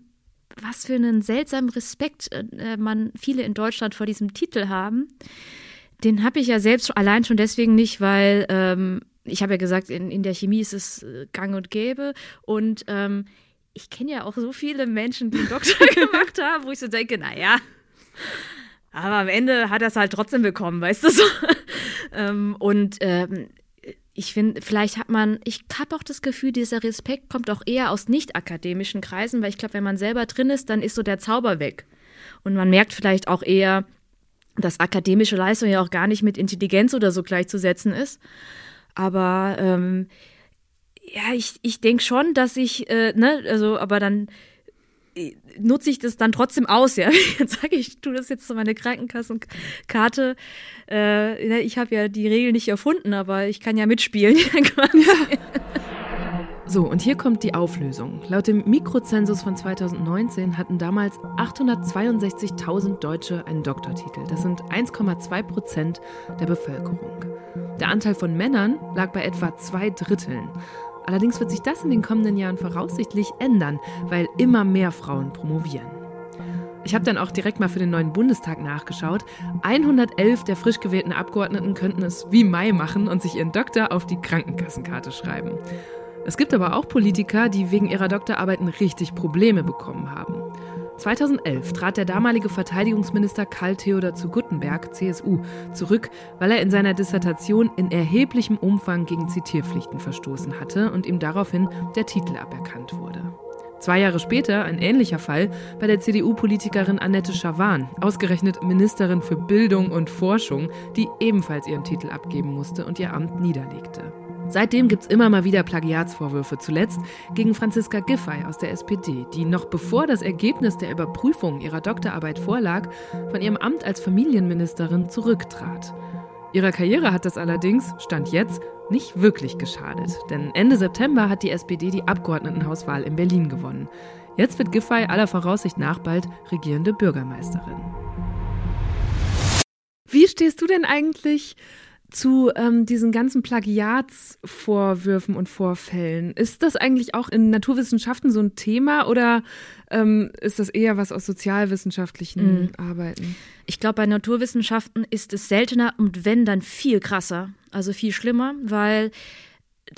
was für einen seltsamen Respekt äh, man viele in Deutschland vor diesem Titel haben. Den habe ich ja selbst allein schon deswegen nicht, weil ähm, ich habe ja gesagt, in, in der Chemie ist es äh, gang und gäbe. Und ähm, ich kenne ja auch so viele Menschen, die einen Doktor gemacht haben, wo ich so denke, naja, aber am Ende hat er es halt trotzdem bekommen, weißt du so. ähm, und ähm, ich finde, vielleicht hat man, ich habe auch das Gefühl, dieser Respekt kommt auch eher aus nicht-akademischen Kreisen, weil ich glaube, wenn man selber drin ist, dann ist so der Zauber weg. Und man merkt vielleicht auch eher, dass akademische Leistung ja auch gar nicht mit Intelligenz oder so gleichzusetzen ist. Aber ähm, ja, ich, ich denke schon, dass ich, äh, ne, also, aber dann nutze ich das dann trotzdem aus, ja. Jetzt sage ich, ich tue das jetzt zu meiner Krankenkassenkarte. Äh, ich habe ja die Regel nicht erfunden, aber ich kann ja mitspielen. Ja. So, und hier kommt die Auflösung. Laut dem Mikrozensus von 2019 hatten damals 862.000 Deutsche einen Doktortitel. Das sind 1,2 Prozent der Bevölkerung. Der Anteil von Männern lag bei etwa zwei Dritteln. Allerdings wird sich das in den kommenden Jahren voraussichtlich ändern, weil immer mehr Frauen promovieren. Ich habe dann auch direkt mal für den neuen Bundestag nachgeschaut. 111 der frisch gewählten Abgeordneten könnten es wie Mai machen und sich ihren Doktor auf die Krankenkassenkarte schreiben. Es gibt aber auch Politiker, die wegen ihrer Doktorarbeiten richtig Probleme bekommen haben. 2011 trat der damalige Verteidigungsminister Karl Theodor zu Guttenberg, CSU, zurück, weil er in seiner Dissertation in erheblichem Umfang gegen Zitierpflichten verstoßen hatte und ihm daraufhin der Titel aberkannt wurde. Zwei Jahre später ein ähnlicher Fall bei der CDU-Politikerin Annette Schawan, ausgerechnet Ministerin für Bildung und Forschung, die ebenfalls ihren Titel abgeben musste und ihr Amt niederlegte. Seitdem gibt es immer mal wieder Plagiatsvorwürfe, zuletzt gegen Franziska Giffey aus der SPD, die noch bevor das Ergebnis der Überprüfung ihrer Doktorarbeit vorlag, von ihrem Amt als Familienministerin zurücktrat. Ihrer Karriere hat das allerdings, Stand jetzt, nicht wirklich geschadet, denn Ende September hat die SPD die Abgeordnetenhauswahl in Berlin gewonnen. Jetzt wird Giffey aller Voraussicht nach bald regierende Bürgermeisterin. Wie stehst du denn eigentlich zu ähm, diesen ganzen Plagiatsvorwürfen und Vorfällen. Ist das eigentlich auch in Naturwissenschaften so ein Thema oder ähm, ist das eher was aus sozialwissenschaftlichen mhm. Arbeiten? Ich glaube, bei Naturwissenschaften ist es seltener und wenn, dann viel krasser, also viel schlimmer, weil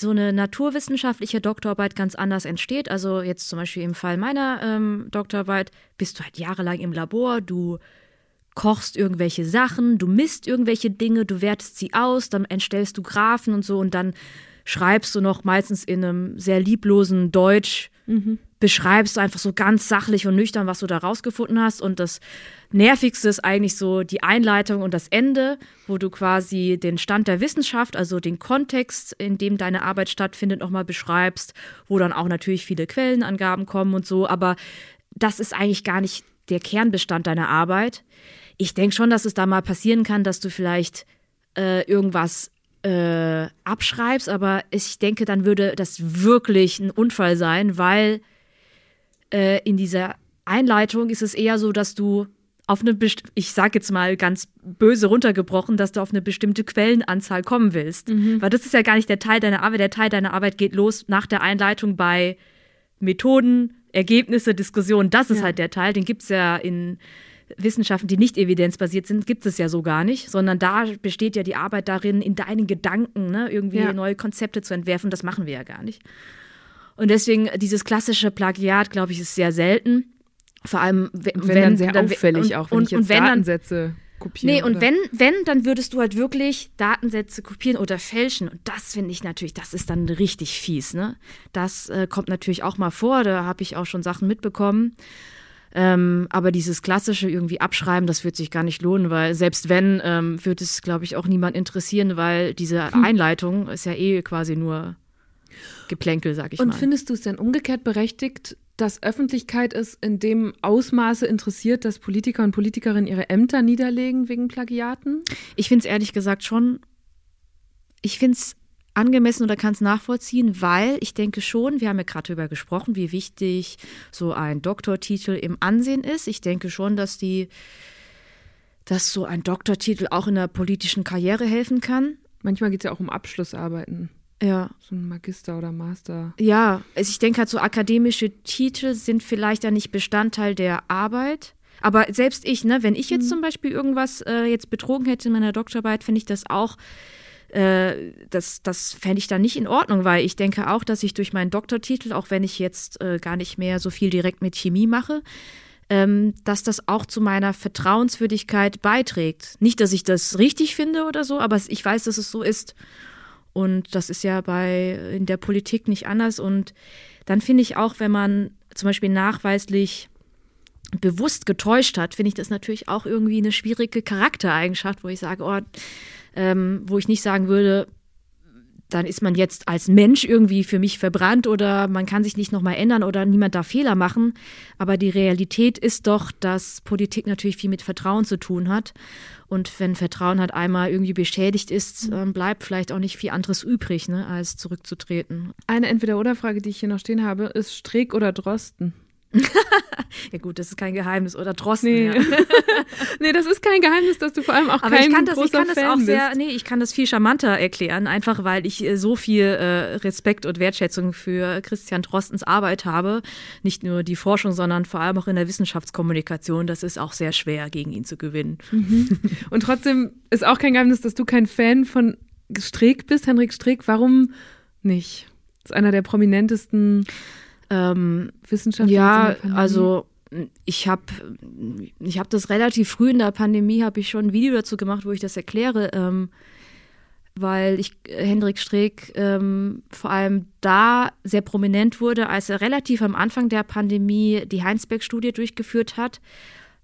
so eine naturwissenschaftliche Doktorarbeit ganz anders entsteht. Also jetzt zum Beispiel im Fall meiner ähm, Doktorarbeit bist du halt jahrelang im Labor, du kochst irgendwelche Sachen, du misst irgendwelche Dinge, du wertest sie aus, dann entstellst du Graphen und so und dann schreibst du noch meistens in einem sehr lieblosen Deutsch, mhm. beschreibst du einfach so ganz sachlich und nüchtern, was du da rausgefunden hast. Und das Nervigste ist eigentlich so die Einleitung und das Ende, wo du quasi den Stand der Wissenschaft, also den Kontext, in dem deine Arbeit stattfindet, nochmal beschreibst, wo dann auch natürlich viele Quellenangaben kommen und so. Aber das ist eigentlich gar nicht der Kernbestand deiner Arbeit ich denke schon, dass es da mal passieren kann, dass du vielleicht äh, irgendwas äh, abschreibst, aber ich denke, dann würde das wirklich ein Unfall sein, weil äh, in dieser Einleitung ist es eher so, dass du auf eine, Best ich sag jetzt mal ganz böse runtergebrochen, dass du auf eine bestimmte Quellenanzahl kommen willst. Mhm. Weil das ist ja gar nicht der Teil deiner Arbeit. Der Teil deiner Arbeit geht los nach der Einleitung bei Methoden, Ergebnisse, Diskussionen. Das ist ja. halt der Teil. Den gibt es ja in Wissenschaften, die nicht evidenzbasiert sind, gibt es ja so gar nicht, sondern da besteht ja die Arbeit darin, in deinen Gedanken ne, irgendwie ja. neue Konzepte zu entwerfen. Das machen wir ja gar nicht. Und deswegen dieses klassische Plagiat, glaube ich, ist sehr selten. Vor allem, wenn, wenn dann sehr dann, auffällig und, auch, wenn und, ich jetzt und wenn dann, Datensätze kopiere. Nee, und oder? wenn, wenn, dann würdest du halt wirklich Datensätze kopieren oder fälschen. Und das finde ich natürlich, das ist dann richtig fies, ne? Das äh, kommt natürlich auch mal vor, da habe ich auch schon Sachen mitbekommen. Ähm, aber dieses klassische irgendwie abschreiben, das wird sich gar nicht lohnen, weil selbst wenn, ähm, wird es, glaube ich, auch niemand interessieren, weil diese Hm. Einleitung ist ja eh quasi nur Geplänkel, sag ich Und mal. findest du es denn umgekehrt berechtigt, dass Öffentlichkeit es in dem Ausmaße interessiert, dass Politiker und Politikerinnen ihre Ämter niederlegen wegen Plagiaten? Ich finde es ehrlich gesagt schon, ich finde es angemessen oder kann es nachvollziehen, weil ich denke schon, wir haben ja gerade darüber gesprochen, wie wichtig so ein Doktortitel im Ansehen ist. Ich denke schon, dass die, dass so ein Doktortitel auch in der politischen Karriere helfen kann. Manchmal geht es ja auch um Abschlussarbeiten, Ja, so ein Magister oder Master. ja, also ich denke halt so akademische Titel sind vielleicht ja nicht Bestandteil der Arbeit. Aber selbst ich, ne, wenn ich jetzt zum Beispiel irgendwas äh, jetzt betrogen hätte in meiner Doktorarbeit, finde ich das auch, äh, das, das fände ich dann nicht in Ordnung, weil ich denke auch, dass ich durch meinen Doktortitel, auch wenn ich jetzt äh, gar nicht mehr so viel direkt mit Chemie mache, ähm, dass das auch zu meiner Vertrauenswürdigkeit beiträgt. Nicht, dass ich das richtig finde oder so, aber ich weiß, dass es so ist. Und das ist ja bei in der Politik nicht anders. Und dann finde ich auch, wenn man zum Beispiel nachweislich bewusst getäuscht hat, finde ich das natürlich auch irgendwie eine schwierige Charaktereigenschaft, wo ich sage, oh, ähm, wo ich nicht sagen würde, dann ist man jetzt als Mensch irgendwie für mich verbrannt oder man kann sich nicht nochmal ändern oder niemand darf Fehler machen. Aber die Realität ist doch, dass Politik natürlich viel mit Vertrauen zu tun hat. Und wenn Vertrauen halt einmal irgendwie beschädigt ist, ähm, bleibt vielleicht auch nicht viel anderes übrig, ne, als zurückzutreten. Eine Entweder-Oder-Frage, die ich hier noch stehen habe, ist Streeck oder Drosten? Ja gut, das ist kein Geheimnis. Oder Drosten. Nee. Ja. nee, das ist kein Geheimnis, dass du vor allem auch Aber kein ich kann das, großer ich kann das Fan auch sehr, bist. nee, ich kann das viel charmanter erklären, einfach weil ich äh, so viel äh, Respekt und Wertschätzung für Christian Drostens Arbeit habe. Nicht nur die Forschung, sondern vor allem auch in der Wissenschaftskommunikation. Das ist auch sehr schwer, gegen ihn zu gewinnen. Und trotzdem ist auch kein Geheimnis, dass du kein Fan von Streeck bist, Henrik Streeck. Warum nicht? Das ist einer der prominentesten Ähm, Wissenschaftler. Ja, also ich habe ich hab das relativ früh in der Pandemie, habe ich schon ein Video dazu gemacht, wo ich das erkläre, ähm, weil ich Hendrik Streeck ähm, vor allem da sehr prominent wurde, als er relativ am Anfang der Pandemie die Heinsberg-Studie durchgeführt hat.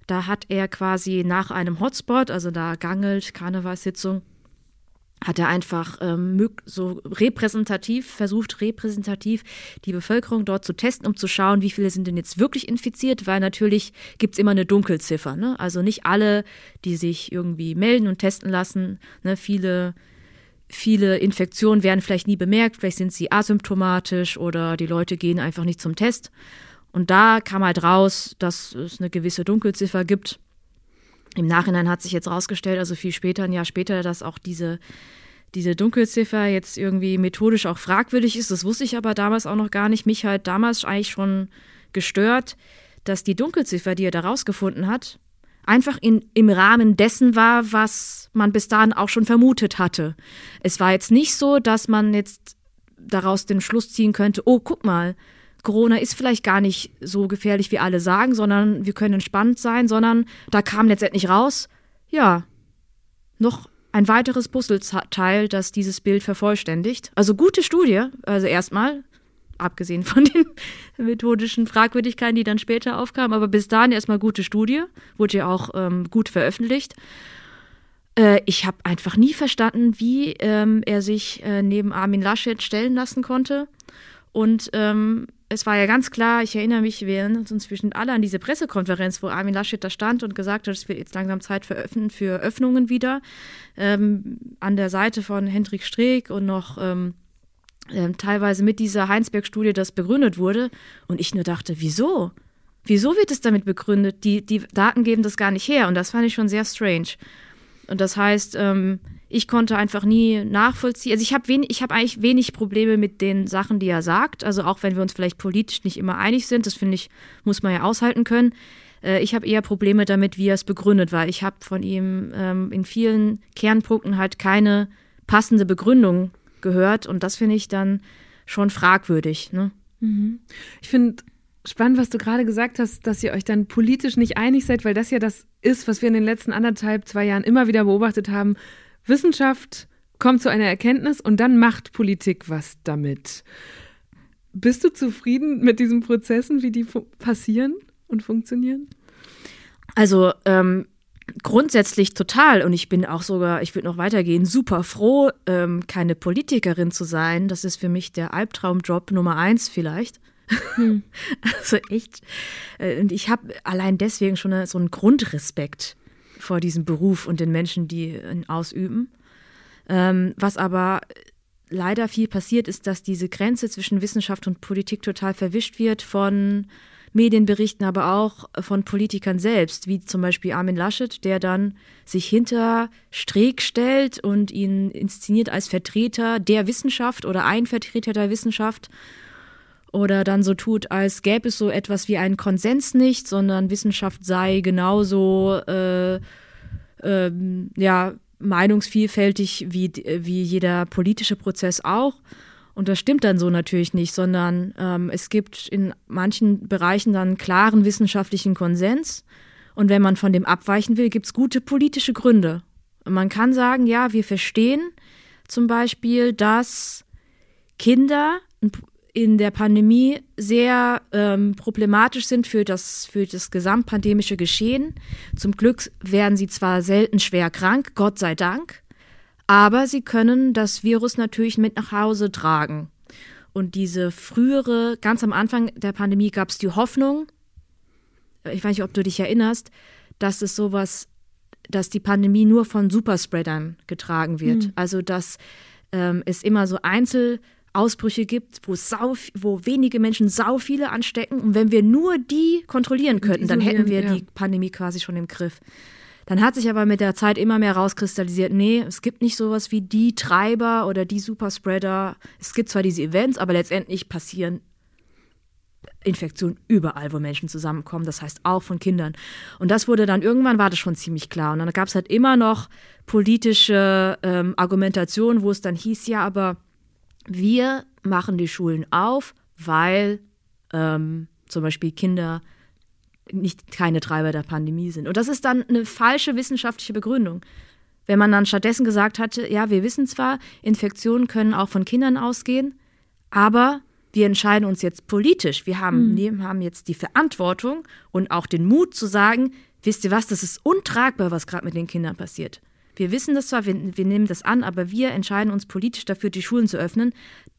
Da hat er quasi nach einem Hotspot, also da gangelt, Karnevalssitzung, hat er einfach ähm, so repräsentativ, versucht repräsentativ die Bevölkerung dort zu testen, um zu schauen, wie viele sind denn jetzt wirklich infiziert, weil natürlich gibt's immer eine Dunkelziffer. Ne? Also nicht alle, die sich irgendwie melden und testen lassen, ne? viele, viele Infektionen werden vielleicht nie bemerkt, vielleicht sind sie asymptomatisch oder die Leute gehen einfach nicht zum Test. Und da kam halt raus, dass es eine gewisse Dunkelziffer gibt. Im Nachhinein hat sich jetzt rausgestellt, also viel später, ein Jahr später, dass auch diese, diese Dunkelziffer jetzt irgendwie methodisch auch fragwürdig ist. Das wusste ich aber damals auch noch gar nicht. Mich halt damals eigentlich schon gestört, dass die Dunkelziffer, die er da rausgefunden hat, einfach in, im Rahmen dessen war, was man bis dahin auch schon vermutet hatte. Es war jetzt nicht so, dass man jetzt daraus den Schluss ziehen könnte, oh, guck mal, Corona ist vielleicht gar nicht so gefährlich, wie alle sagen, sondern wir können entspannt sein, sondern da kam letztendlich raus, ja, noch ein weiteres Puzzleteil, das dieses Bild vervollständigt. Also gute Studie, also erstmal, abgesehen von den methodischen Fragwürdigkeiten, die dann später aufkamen, aber bis dahin erstmal gute Studie, wurde ja auch ähm, gut veröffentlicht. Äh, ich habe einfach nie verstanden, wie ähm, er sich äh, neben Armin Laschet stellen lassen konnte. Und ähm, es war ja ganz klar, ich erinnere mich, wir erinnern uns inzwischen alle an diese Pressekonferenz, wo Armin Laschet da stand und gesagt hat, es wird jetzt langsam Zeit für, Öffnen, für Öffnungen wieder. Ähm, an der Seite von Hendrik Streeck und noch ähm, ähm, teilweise mit dieser Heinsberg-Studie das begründet wurde. Und ich nur dachte, wieso? Wieso wird es damit begründet? Die, die Daten geben das gar nicht her. Und das fand ich schon sehr strange. Und das heißt, ähm, ich konnte einfach nie nachvollziehen. Also ich habe wenig, ich habe eigentlich wenig Probleme mit den Sachen, die er sagt. Also auch wenn wir uns vielleicht politisch nicht immer einig sind, das finde ich, muss man ja aushalten können. Äh, ich habe eher Probleme damit, wie er es begründet, weil ich habe von ihm ähm, in vielen Kernpunkten halt keine passende Begründung gehört und das finde ich dann schon fragwürdig. Ne? Ich finde, spannend, was du gerade gesagt hast, dass ihr euch dann politisch nicht einig seid, weil das ja das ist, was wir in den letzten anderthalb, zwei Jahren immer wieder beobachtet haben. Wissenschaft kommt zu einer Erkenntnis und dann macht Politik was damit. Bist du zufrieden mit diesen Prozessen, wie die passieren und funktionieren? Also ähm, grundsätzlich total und ich bin auch sogar, ich würde noch weitergehen, super froh, ähm, keine Politikerin zu sein. Das ist für mich der Albtraumjob Nummer eins vielleicht. Hm. Also echt. Äh, und ich habe allein deswegen schon so einen Grundrespekt vor diesem Beruf und den Menschen, die ihn ausüben. Ähm, was aber leider viel passiert, ist, dass diese Grenze zwischen Wissenschaft und Politik total verwischt wird von Medienberichten, aber auch von Politikern selbst, wie zum Beispiel Armin Laschet, der dann sich hinter Streeck stellt und ihn inszeniert als Vertreter der Wissenschaft oder ein Vertreter der Wissenschaft oder dann so tut, als gäbe es so etwas wie einen Konsens nicht, sondern Wissenschaft sei genauso äh, äh, ja, meinungsvielfältig wie, wie jeder politische Prozess auch. Und das stimmt dann so natürlich nicht, sondern ähm, es gibt in manchen Bereichen dann klaren wissenschaftlichen Konsens. Und wenn man von dem abweichen will, gibt es gute politische Gründe. Und man kann sagen, ja, wir verstehen zum Beispiel, dass Kinder in der Pandemie sehr ähm, problematisch sind für das, für das gesamtpandemische Geschehen. Zum Glück werden sie zwar selten schwer krank, Gott sei Dank, aber sie können das Virus natürlich mit nach Hause tragen. Und diese frühere, ganz am Anfang der Pandemie gab es die Hoffnung, ich weiß nicht, ob du dich erinnerst, dass es sowas, dass die Pandemie nur von Superspreadern getragen wird. Mhm. Also dass ähm, es immer so Einzelausbrüche gibt, wo, sau, wo wenige Menschen sau viele anstecken. Und wenn wir nur die kontrollieren könnten, dann hätten wir ja. die Pandemie quasi schon im Griff. Dann hat sich aber mit der Zeit immer mehr rauskristallisiert, nee, es gibt nicht sowas wie die Treiber oder die Superspreader. Es gibt zwar diese Events, aber letztendlich passieren Infektionen überall, wo Menschen zusammenkommen, das heißt auch von Kindern. Und das wurde dann irgendwann war das schon ziemlich klar. Und dann gab es halt immer noch politische ähm, Argumentation, wo es dann hieß, ja, aber wir machen die Schulen auf, weil ähm, zum Beispiel Kinder nicht keine Treiber der Pandemie sind. Und das ist dann eine falsche wissenschaftliche Begründung. Wenn man dann stattdessen gesagt hatte, ja, wir wissen zwar, Infektionen können auch von Kindern ausgehen, aber wir entscheiden uns jetzt politisch. Wir haben, mhm. haben jetzt die Verantwortung und auch den Mut zu sagen, wisst ihr was, das ist untragbar, was gerade mit den Kindern passiert. Wir wissen das zwar, wir, wir, nehmen das an, aber wir entscheiden uns politisch dafür, die Schulen zu öffnen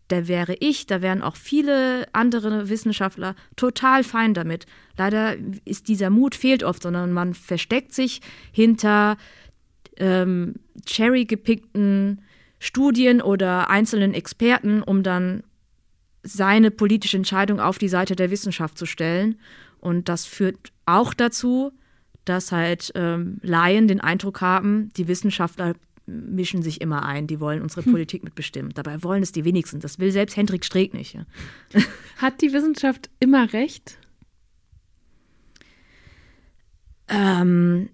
da wäre ich, da wären auch viele andere Wissenschaftler total fein damit. Leider ist dieser Mut fehlt oft, sondern man versteckt sich hinter ähm, cherry-gepickten Studien oder einzelnen Experten, um dann seine politische Entscheidung auf die Seite der Wissenschaft zu stellen. Und das führt auch dazu, dass halt ähm, Laien den Eindruck haben, die Wissenschaftler mischen sich immer ein, die wollen unsere hm. Politik mitbestimmen. Dabei wollen es die wenigsten. Das will selbst Hendrik Streeck nicht. Ja. Hat die Wissenschaft immer recht? Ähm,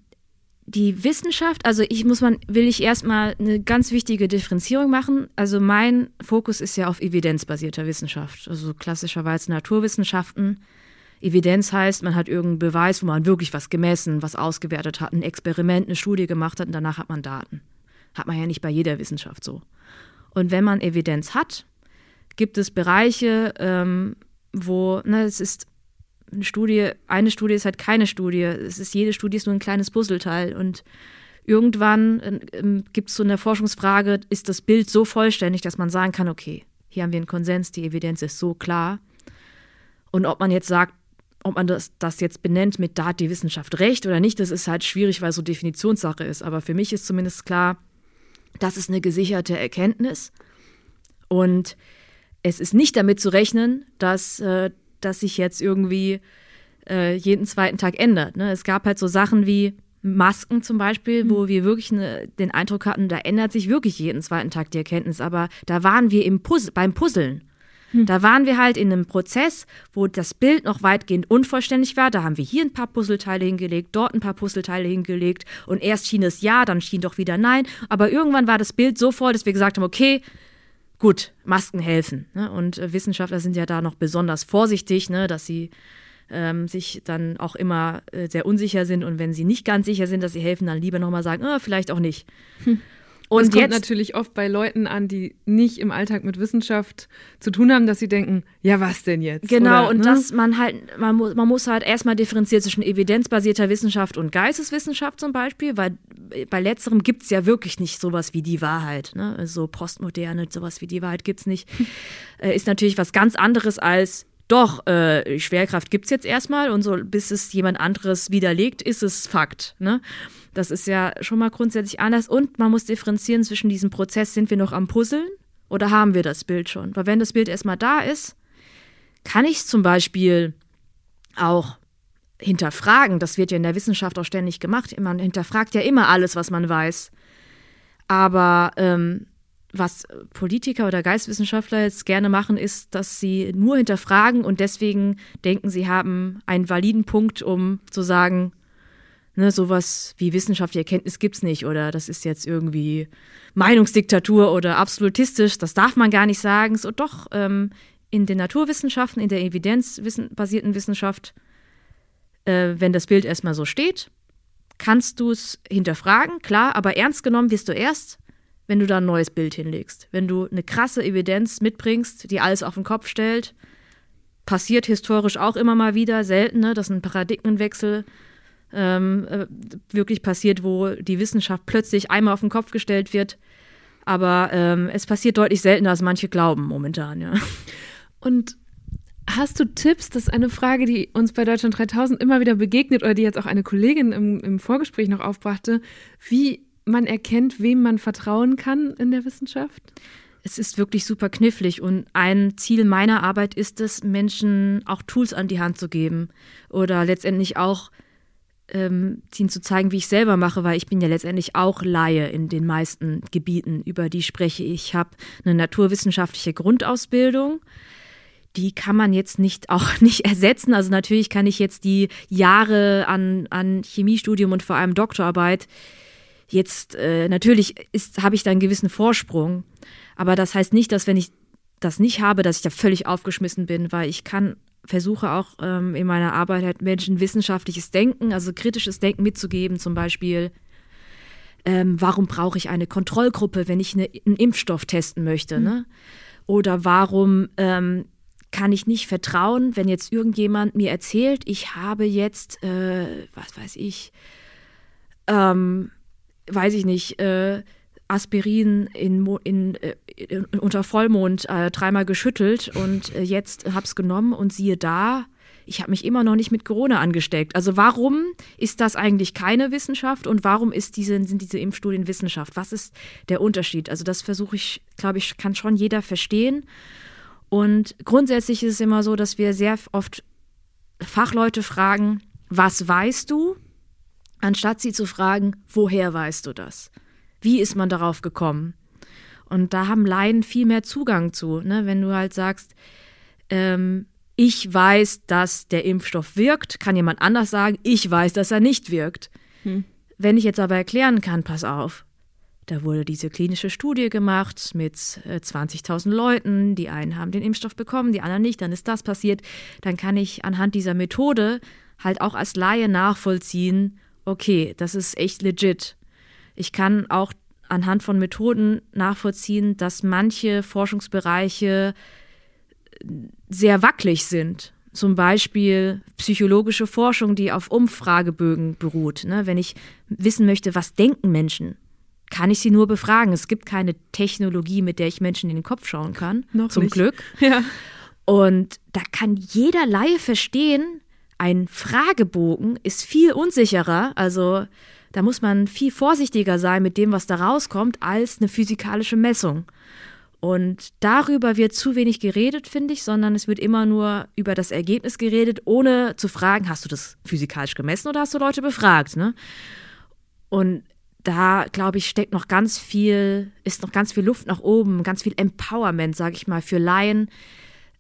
die Wissenschaft, also ich muss man, will ich erstmal eine ganz wichtige Differenzierung machen. Also mein Fokus ist ja auf evidenzbasierter Wissenschaft, also klassischerweise Naturwissenschaften. Evidenz heißt, man hat irgendeinen Beweis, wo man wirklich was gemessen, was ausgewertet hat, ein Experiment, eine Studie gemacht hat und danach hat man Daten. Hat man ja nicht bei jeder Wissenschaft so. Und wenn man Evidenz hat, gibt es Bereiche, ähm, wo, na, es ist eine Studie, eine Studie ist halt keine Studie. Es ist, jede Studie ist nur ein kleines Puzzleteil. Und irgendwann äh, gibt es so eine Forschungsfrage, ist das Bild so vollständig, dass man sagen kann, okay, hier haben wir einen Konsens, die Evidenz ist so klar. Und ob man jetzt sagt, ob man das, das jetzt benennt mit, da hat die Wissenschaft recht oder nicht, das ist halt schwierig, weil es so Definitionssache ist. Aber für mich ist zumindest klar, das ist eine gesicherte Erkenntnis. Und es ist nicht damit zu rechnen, dass äh, das sich jetzt irgendwie äh, jeden zweiten Tag ändert. Ne? Es gab halt so Sachen wie Masken zum Beispiel, mhm. wo wir wirklich ne, den Eindruck hatten, da ändert sich wirklich jeden zweiten Tag die Erkenntnis. Aber da waren wir im Puzz beim Puzzeln. Hm. Da waren wir halt in einem Prozess, wo das Bild noch weitgehend unvollständig war. Da haben wir hier ein paar Puzzleteile hingelegt, dort ein paar Puzzleteile hingelegt und erst schien es ja, dann schien doch wieder nein. Aber irgendwann war das Bild so voll, dass wir gesagt haben, okay, gut, Masken helfen. Ne? Und äh, Wissenschaftler sind ja da noch besonders vorsichtig, ne? dass sie ähm, sich dann auch immer äh, sehr unsicher sind und wenn sie nicht ganz sicher sind, dass sie helfen, dann lieber nochmal sagen, ah, vielleicht auch nicht. Hm. Und das kommt jetzt, natürlich oft bei Leuten an, die nicht im Alltag mit Wissenschaft zu tun haben, dass sie denken, ja, was denn jetzt? Genau, Oder, und ne? dass man halt, man, mu man muss halt erstmal differenzieren zwischen evidenzbasierter Wissenschaft und Geisteswissenschaft zum Beispiel, weil bei letzterem gibt es ja wirklich nicht sowas wie die Wahrheit. Ne? So also postmoderne, sowas wie die Wahrheit gibt es nicht. äh, ist natürlich was ganz anderes als doch, äh, Schwerkraft gibt es jetzt erstmal und so, bis es jemand anderes widerlegt, ist es Fakt. Ne? Das ist ja schon mal grundsätzlich anders. Und man muss differenzieren zwischen diesem Prozess, sind wir noch am Puzzeln oder haben wir das Bild schon? Weil wenn das Bild erstmal da ist, kann ich es zum Beispiel auch hinterfragen. Das wird ja in der Wissenschaft auch ständig gemacht. Man hinterfragt ja immer alles, was man weiß. Aber ähm, was Politiker oder Geistwissenschaftler jetzt gerne machen, ist, dass sie nur hinterfragen und deswegen denken, sie haben einen validen Punkt, um zu sagen, ne, sowas wie wissenschaftliche Erkenntnis gibt es nicht oder das ist jetzt irgendwie Meinungsdiktatur oder absolutistisch, das darf man gar nicht sagen. So doch, ähm, in den Naturwissenschaften, in der evidenzbasierten Wissenschaft, äh, wenn das Bild erstmal so steht, kannst du es hinterfragen, klar, aber ernst genommen wirst du erst, wenn du da ein neues Bild hinlegst. Wenn du eine krasse Evidenz mitbringst, die alles auf den Kopf stellt, passiert historisch auch immer mal wieder, selten, ne, dass ein Paradigmenwechsel ähm, äh, wirklich passiert, wo die Wissenschaft plötzlich einmal auf den Kopf gestellt wird. Aber ähm, es passiert deutlich seltener, als manche glauben momentan, ja. Und Hast du Tipps? Das ist eine Frage, die uns bei Deutschland 3000 immer wieder begegnet oder die jetzt auch eine Kollegin im, im Vorgespräch noch aufbrachte. Wie man erkennt, wem man vertrauen kann in der Wissenschaft? Es ist wirklich super knifflig und ein Ziel meiner Arbeit ist es, Menschen auch Tools an die Hand zu geben oder letztendlich auch ähm, ihnen zu zeigen, wie ich selber mache, weil ich bin ja letztendlich auch Laie in den meisten Gebieten, über die spreche ich. Habe eine naturwissenschaftliche Grundausbildung. Die kann man jetzt nicht auch nicht ersetzen. Also natürlich kann ich jetzt die Jahre an, an Chemiestudium und vor allem Doktorarbeit Jetzt äh, natürlich habe ich da einen gewissen Vorsprung, aber das heißt nicht, dass wenn ich das nicht habe, dass ich da völlig aufgeschmissen bin, weil ich kann versuche auch ähm, in meiner Arbeit halt Menschen wissenschaftliches Denken, also kritisches Denken mitzugeben, zum Beispiel. Ähm, warum brauche ich eine Kontrollgruppe, wenn ich eine, einen Impfstoff testen möchte? Mhm. Ne? Oder warum ähm, kann ich nicht vertrauen, wenn jetzt irgendjemand mir erzählt, ich habe jetzt, äh, was weiß ich, ähm, weiß ich nicht, äh, Aspirin in, in, äh, in, unter Vollmond äh, dreimal geschüttelt und äh, jetzt hab's genommen und siehe da, ich habe mich immer noch nicht mit Corona angesteckt. Also warum ist das eigentlich keine Wissenschaft und warum diese, sind diese Impfstudien Wissenschaft? Was ist der Unterschied? Also das versuche ich, glaube ich, kann schon jeder verstehen. Und grundsätzlich ist es immer so, dass wir sehr oft Fachleute fragen, was weißt du? Anstatt sie zu fragen, woher weißt du das? Wie ist man darauf gekommen? Und da haben Laien viel mehr Zugang zu. Ne? Wenn du halt sagst, ähm, ich weiß, dass der Impfstoff wirkt, kann jemand anders sagen, ich weiß, dass er nicht wirkt. Hm. Wenn ich jetzt aber erklären kann, pass auf, da wurde diese klinische Studie gemacht mit 20.000 äh, Leuten, die einen haben den Impfstoff bekommen, die anderen nicht, dann ist das passiert, dann kann ich anhand dieser Methode halt auch als Laie nachvollziehen, okay, das ist echt legit. Ich kann auch anhand von Methoden nachvollziehen, dass manche Forschungsbereiche sehr wackelig sind. Zum Beispiel psychologische Forschung, die auf Umfragebögen beruht. Ne? Wenn ich wissen möchte, was denken Menschen, kann ich sie nur befragen. Es gibt keine Technologie, mit der ich Menschen in den Kopf schauen kann. Noch zum nicht. Glück. Ja. Und da kann jeder Laie verstehen, ein Fragebogen ist viel unsicherer, also da muss man viel vorsichtiger sein mit dem, was da rauskommt, als eine physikalische Messung. Und darüber wird zu wenig geredet, finde ich, sondern es wird immer nur über das Ergebnis geredet, ohne zu fragen, hast du das physikalisch gemessen oder hast du Leute befragt? Ne? Und da, glaube ich, steckt noch ganz viel, ist noch ganz viel Luft nach oben, ganz viel Empowerment, sage ich mal, für Laien,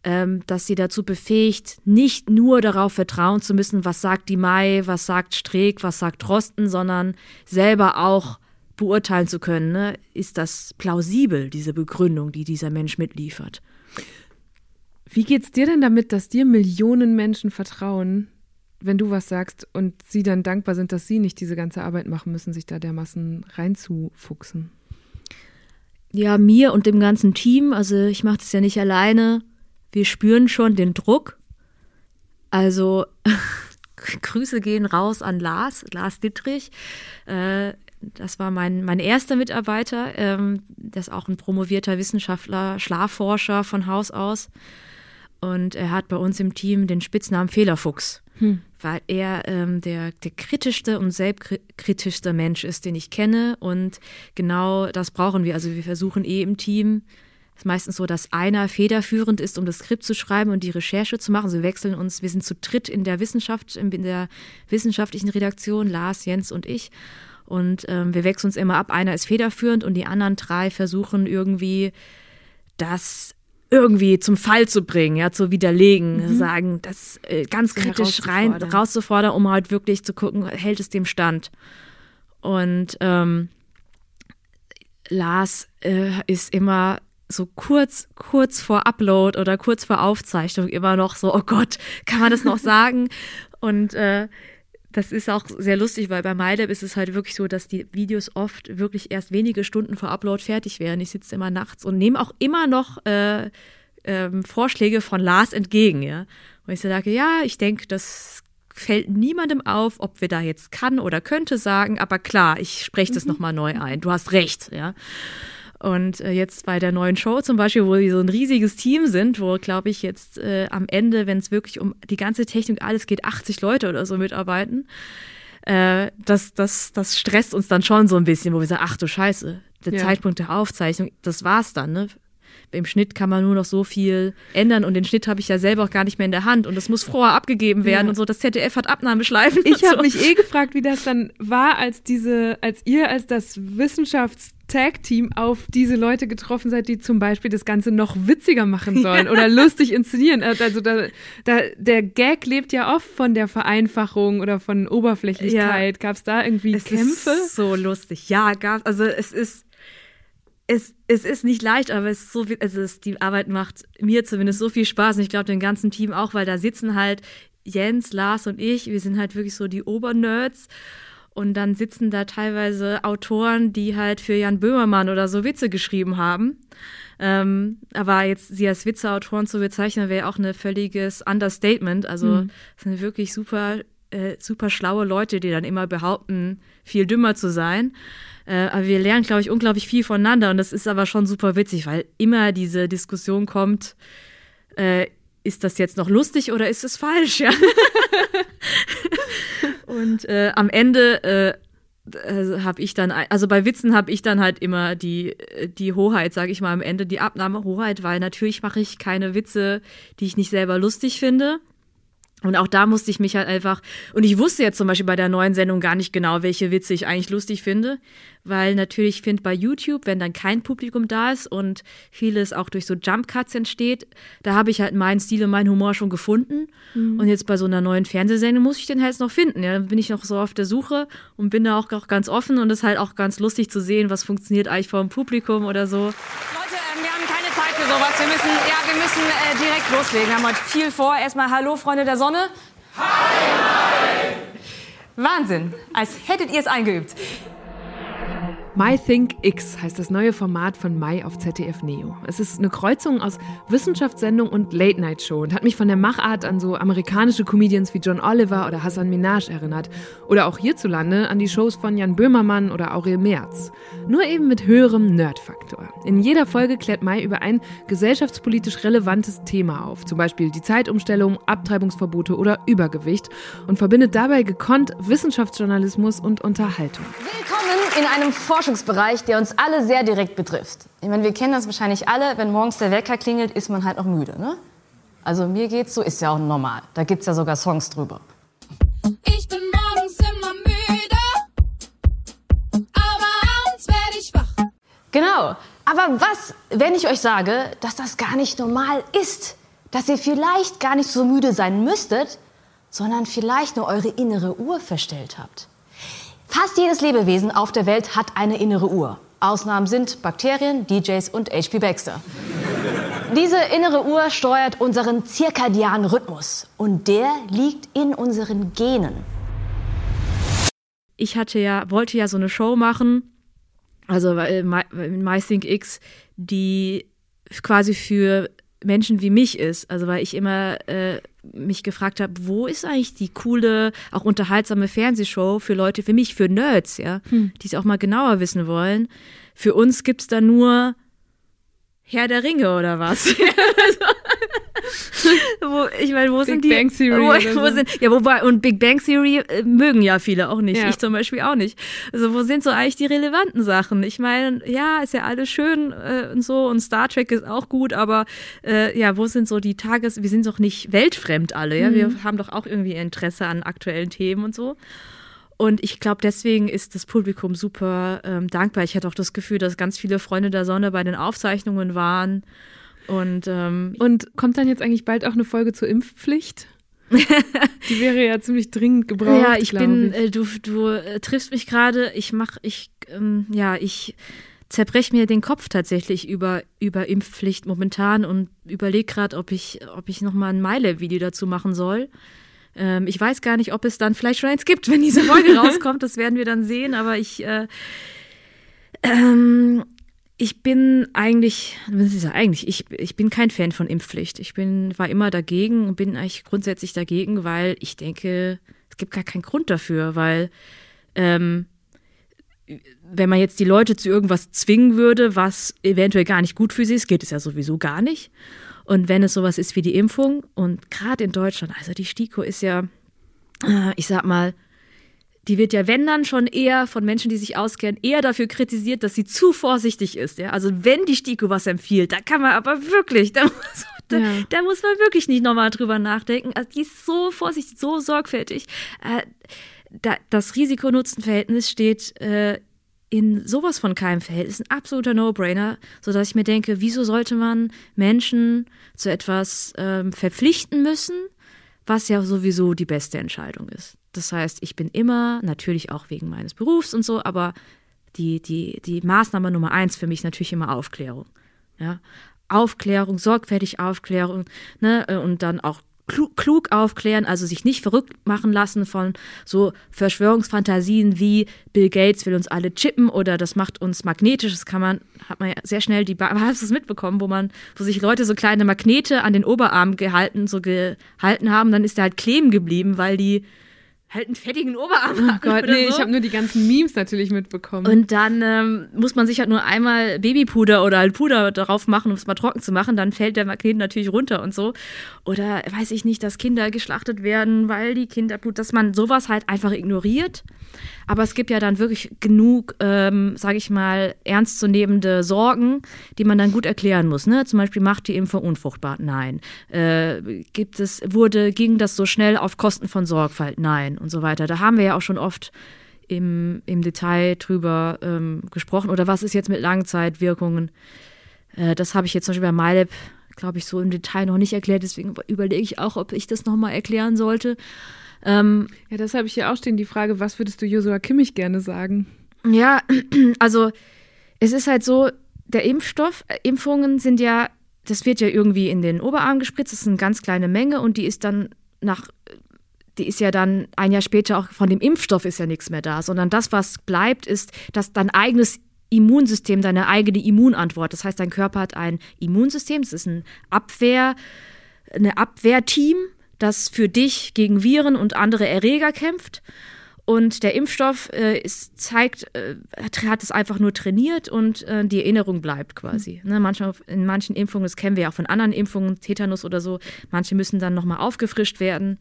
ähm, dass sie dazu befähigt, nicht nur darauf vertrauen zu müssen, was sagt die Mai, was sagt Streeck, was sagt Drosten, sondern selber auch beurteilen zu können, ne, ist das plausibel, diese Begründung, die dieser Mensch mitliefert. Wie geht's dir denn damit, dass dir Millionen Menschen vertrauen, wenn du was sagst und sie dann dankbar sind, dass sie nicht diese ganze Arbeit machen müssen, sich da dermaßen reinzufuchsen? Ja, mir und dem ganzen Team, also ich mache das ja nicht alleine. Wir spüren schon den Druck. Also Grüße gehen raus an Lars, Lars Dittrich. Äh, das war mein, mein erster Mitarbeiter. Ähm, der ist auch ein promovierter Wissenschaftler, Schlafforscher von Haus aus. Und er hat bei uns im Team den Spitznamen Fehlerfuchs, hm. weil er ähm, der, der kritischste und selbstkritischste Mensch ist, den ich kenne. Und genau das brauchen wir. Also wir versuchen eh im Team, ist meistens so, dass einer federführend ist, um das Skript zu schreiben und die Recherche zu machen. Sie wechseln uns, wir sind zu dritt in der Wissenschaft, in der wissenschaftlichen Redaktion, Lars, Jens und ich. Und ähm, wir wechseln uns immer ab. Einer ist federführend und die anderen drei versuchen irgendwie das irgendwie zum Fall zu bringen, ja, zu widerlegen, mhm. sagen, das äh, ganz so kritisch rein rauszufordern, um halt wirklich zu gucken, hält es dem Stand. Und ähm, Lars äh, ist immer so kurz, kurz vor Upload oder kurz vor Aufzeichnung immer noch so, oh Gott, kann man das noch sagen? Und äh, das ist auch sehr lustig, weil bei MyLab ist es halt wirklich so, dass die Videos oft wirklich erst wenige Stunden vor Upload fertig werden. Ich sitze immer nachts und nehme auch immer noch äh, ähm, Vorschläge von Lars entgegen, ja. Und ich sage, ja, ich denke, das fällt niemandem auf, ob wir da jetzt kann oder könnte sagen, aber klar, ich spreche das mhm. nochmal neu ein. Du hast recht, ja. Und äh, jetzt bei der neuen Show zum Beispiel, wo wir so ein riesiges Team sind, wo, glaube ich, jetzt äh, am Ende, wenn es wirklich um die ganze Technik alles geht, 80 Leute oder so mitarbeiten, äh, das, das, das stresst uns dann schon so ein bisschen, wo wir sagen, ach du Scheiße, der ja. Zeitpunkt der Aufzeichnung, das war's dann, ne? Im Schnitt kann man nur noch so viel ändern und den Schnitt habe ich ja selber auch gar nicht mehr in der Hand und das muss vorher abgegeben werden ja. und so. Das ZDF hat Abnahmeschleifen. Ich habe so. mich eh gefragt, wie das dann war, als diese, als ihr als das Wissenschafts Tag-Team auf diese Leute getroffen seid, die zum Beispiel das Ganze noch witziger machen sollen ja. oder lustig inszenieren. Äh, also da, da, der Gag lebt ja oft von der Vereinfachung oder von Oberflächlichkeit. Ja. Gab es da irgendwie es Kämpfe? Ist so lustig. Ja, gab Also es ist es, es ist nicht leicht, aber es ist so viel, also es, die Arbeit macht mir zumindest so viel Spaß und ich glaube dem ganzen Team auch, weil da sitzen halt Jens, Lars und ich, wir sind halt wirklich so die Obernerds und dann sitzen da teilweise Autoren, die halt für Jan Böhmermann oder so Witze geschrieben haben. Ähm, aber jetzt sie als Witzeautoren zu bezeichnen, wäre auch ein völliges Understatement. Also mhm. sind wirklich super, äh, super schlaue Leute, die dann immer behaupten, viel dümmer zu sein. Äh, aber wir lernen, glaube ich, unglaublich viel voneinander. Und das ist aber schon super witzig, weil immer diese Diskussion kommt, äh, ist das jetzt noch lustig oder ist es falsch? Ja. Und äh, am Ende äh, also habe ich dann, also bei Witzen habe ich dann halt immer die, die Hoheit, sage ich mal, am Ende die Abnahmehoheit, weil natürlich mache ich keine Witze, die ich nicht selber lustig finde. Und auch da musste ich mich halt einfach, und ich wusste jetzt zum Beispiel bei der neuen Sendung gar nicht genau, welche Witze ich eigentlich lustig finde, weil natürlich ich finde bei YouTube, wenn dann kein Publikum da ist und vieles auch durch so Jump Cuts entsteht, da habe ich halt meinen Stil und meinen Humor schon gefunden. Mhm. Und jetzt bei so einer neuen Fernsehsendung muss ich den halt noch finden. Ja, dann bin ich noch so auf der Suche und bin da auch, auch ganz offen und es ist halt auch ganz lustig zu sehen, was funktioniert eigentlich vor dem Publikum oder so. Leute, ähm, wir haben keine für sowas. Wir müssen, ja, wir müssen äh, direkt loslegen. Wir haben heute viel vor. Erstmal Hallo, Freunde der Sonne. Hi, hi. Wahnsinn, als hättet ihr es eingeübt. My Think X heißt das neue Format von Mai auf ZDF Neo. Es ist eine Kreuzung aus Wissenschaftssendung und Late-Night-Show und hat mich von der Machart an so amerikanische Comedians wie John Oliver oder Hassan Minaj erinnert. Oder auch hierzulande an die Shows von Jan Böhmermann oder Aurel Merz. Nur eben mit höherem Nerd-Faktor. In jeder Folge klärt Mai über ein gesellschaftspolitisch relevantes Thema auf. Zum Beispiel die Zeitumstellung, Abtreibungsverbote oder Übergewicht. Und verbindet dabei gekonnt Wissenschaftsjournalismus und Unterhaltung. Willkommen in einem Forschungsbereich, der uns alle sehr direkt betrifft. Ich meine, wir kennen das wahrscheinlich alle, wenn morgens der Wecker klingelt, ist man halt noch müde, ne? Also mir geht's so, ist ja auch normal. Da gibt's ja sogar Songs drüber. Ich bin morgens immer müde, aber abends werde ich wach. Genau. Aber was, wenn ich euch sage, dass das gar nicht normal ist? Dass ihr vielleicht gar nicht so müde sein müsstet, sondern vielleicht nur eure innere Uhr verstellt habt? Fast jedes Lebewesen auf der Welt hat eine innere Uhr. Ausnahmen sind Bakterien, DJs und HP Baxter. Diese innere Uhr steuert unseren zirkadianen Rhythmus und der liegt in unseren Genen. Ich hatte ja, wollte ja so eine Show machen, also äh, MyThink X, die quasi für Menschen wie mich ist. Also weil ich immer äh, mich gefragt habe, wo ist eigentlich die coole, auch unterhaltsame Fernsehshow für Leute, für mich, für Nerds, ja, hm. die es auch mal genauer wissen wollen. Für uns gibt's da nur Herr der Ringe oder was? wo, ich meine, wo Big sind die? Bang Theory wo, wo sind, ja, wobei, und Big Bang Theory äh, mögen ja viele auch nicht. Ja. Ich zum Beispiel auch nicht. Also, wo sind so eigentlich die relevanten Sachen? Ich meine, ja, ist ja alles schön äh, und so und Star Trek ist auch gut, aber äh, ja, wo sind so die Tages-, wir sind doch nicht weltfremd alle, ja? Mhm. Wir haben doch auch irgendwie Interesse an aktuellen Themen und so. Und ich glaube, deswegen ist das Publikum super ähm, dankbar. Ich hatte auch das Gefühl, dass ganz viele Freunde der Sonne bei den Aufzeichnungen waren. Und, ähm, und kommt dann jetzt eigentlich bald auch eine Folge zur Impfpflicht? Die wäre ja ziemlich dringend gebraucht. Ja, ich bin, ich. Äh, du, du äh, triffst mich gerade. Ich mach, ich, ähm, ja, ich zerbreche mir den Kopf tatsächlich über, über Impfpflicht momentan und überlege gerade, ob ich, ob ich nochmal ein Meile-Video dazu machen soll. Ähm, ich weiß gar nicht, ob es dann vielleicht schon eins gibt, wenn diese Folge rauskommt. Das werden wir dann sehen. Aber ich, äh, ähm, ich bin eigentlich, ist eigentlich, ich, ich bin kein Fan von Impfpflicht. Ich bin, war immer dagegen und bin eigentlich grundsätzlich dagegen, weil ich denke, es gibt gar keinen Grund dafür, weil ähm, wenn man jetzt die Leute zu irgendwas zwingen würde, was eventuell gar nicht gut für sie ist, geht es ja sowieso gar nicht. Und wenn es sowas ist wie die Impfung, und gerade in Deutschland, also die STIKO ist ja, äh, ich sag mal, die wird ja, wenn dann schon eher von Menschen, die sich auskennen, eher dafür kritisiert, dass sie zu vorsichtig ist. Ja? Also wenn die STIKO was empfiehlt, da kann man aber wirklich, da muss, da, ja. da muss man wirklich nicht nochmal drüber nachdenken. Also die ist so vorsichtig, so sorgfältig. Äh, da, das Risiko-Nutzen-Verhältnis steht äh, in sowas von keinem Verhältnis ein absoluter No-Brainer, sodass ich mir denke, wieso sollte man Menschen zu etwas ähm, verpflichten müssen, was ja sowieso die beste Entscheidung ist. Das heißt, ich bin immer, natürlich auch wegen meines Berufs und so, aber die, die, die Maßnahme Nummer eins für mich natürlich immer Aufklärung. Ja? Aufklärung, sorgfältig Aufklärung, ne, und dann auch klug aufklären, also sich nicht verrückt machen lassen von so Verschwörungsfantasien wie Bill Gates will uns alle chippen oder das macht uns magnetisch. Das kann man, hat man ja sehr schnell die, hast du es mitbekommen, wo man, wo sich Leute so kleine Magnete an den Oberarm gehalten, so gehalten haben, dann ist der halt kleben geblieben, weil die halt einen fettigen Oberarm oh Gott, nee, so. ich habe nur die ganzen Memes natürlich mitbekommen. Und dann ähm, muss man sich halt nur einmal Babypuder oder halt Puder drauf machen, um es mal trocken zu machen, dann fällt der Magnet natürlich runter und so. Oder weiß ich nicht, dass Kinder geschlachtet werden, weil die Kinderblut, dass man sowas halt einfach ignoriert. Aber es gibt ja dann wirklich genug, ähm, sage ich mal, ernstzunehmende Sorgen, die man dann gut erklären muss. Ne? Zum Beispiel macht die Impfung unfruchtbar? Nein. Äh, gibt es, wurde, ging das so schnell auf Kosten von Sorgfalt? Nein. Und so weiter. Da haben wir ja auch schon oft im, im Detail drüber ähm, gesprochen. Oder was ist jetzt mit Langzeitwirkungen? Äh, das habe ich jetzt zum Beispiel bei MyLab, glaube ich, so im Detail noch nicht erklärt. Deswegen überlege ich auch, ob ich das nochmal erklären sollte. Ähm, ja, das habe ich hier auch stehen, die Frage, was würdest du Josua Kimmich gerne sagen? Ja, also es ist halt so, der Impfstoff, äh, Impfungen sind ja, das wird ja irgendwie in den Oberarm gespritzt, das ist eine ganz kleine Menge und die ist dann nach, die ist ja dann ein Jahr später auch von dem Impfstoff ist ja nichts mehr da, sondern das, was bleibt, ist, dass dein eigenes Immunsystem, deine eigene Immunantwort. Das heißt, dein Körper hat ein Immunsystem, das ist ein Abwehr, eine Abwehrteam, das für dich gegen Viren und andere Erreger kämpft. Und der Impfstoff äh, ist, zeigt, äh, hat es einfach nur trainiert und äh, die Erinnerung bleibt quasi. Mhm. Ne, manchmal, in manchen Impfungen, das kennen wir ja auch von anderen Impfungen, Tetanus oder so, manche müssen dann nochmal aufgefrischt werden.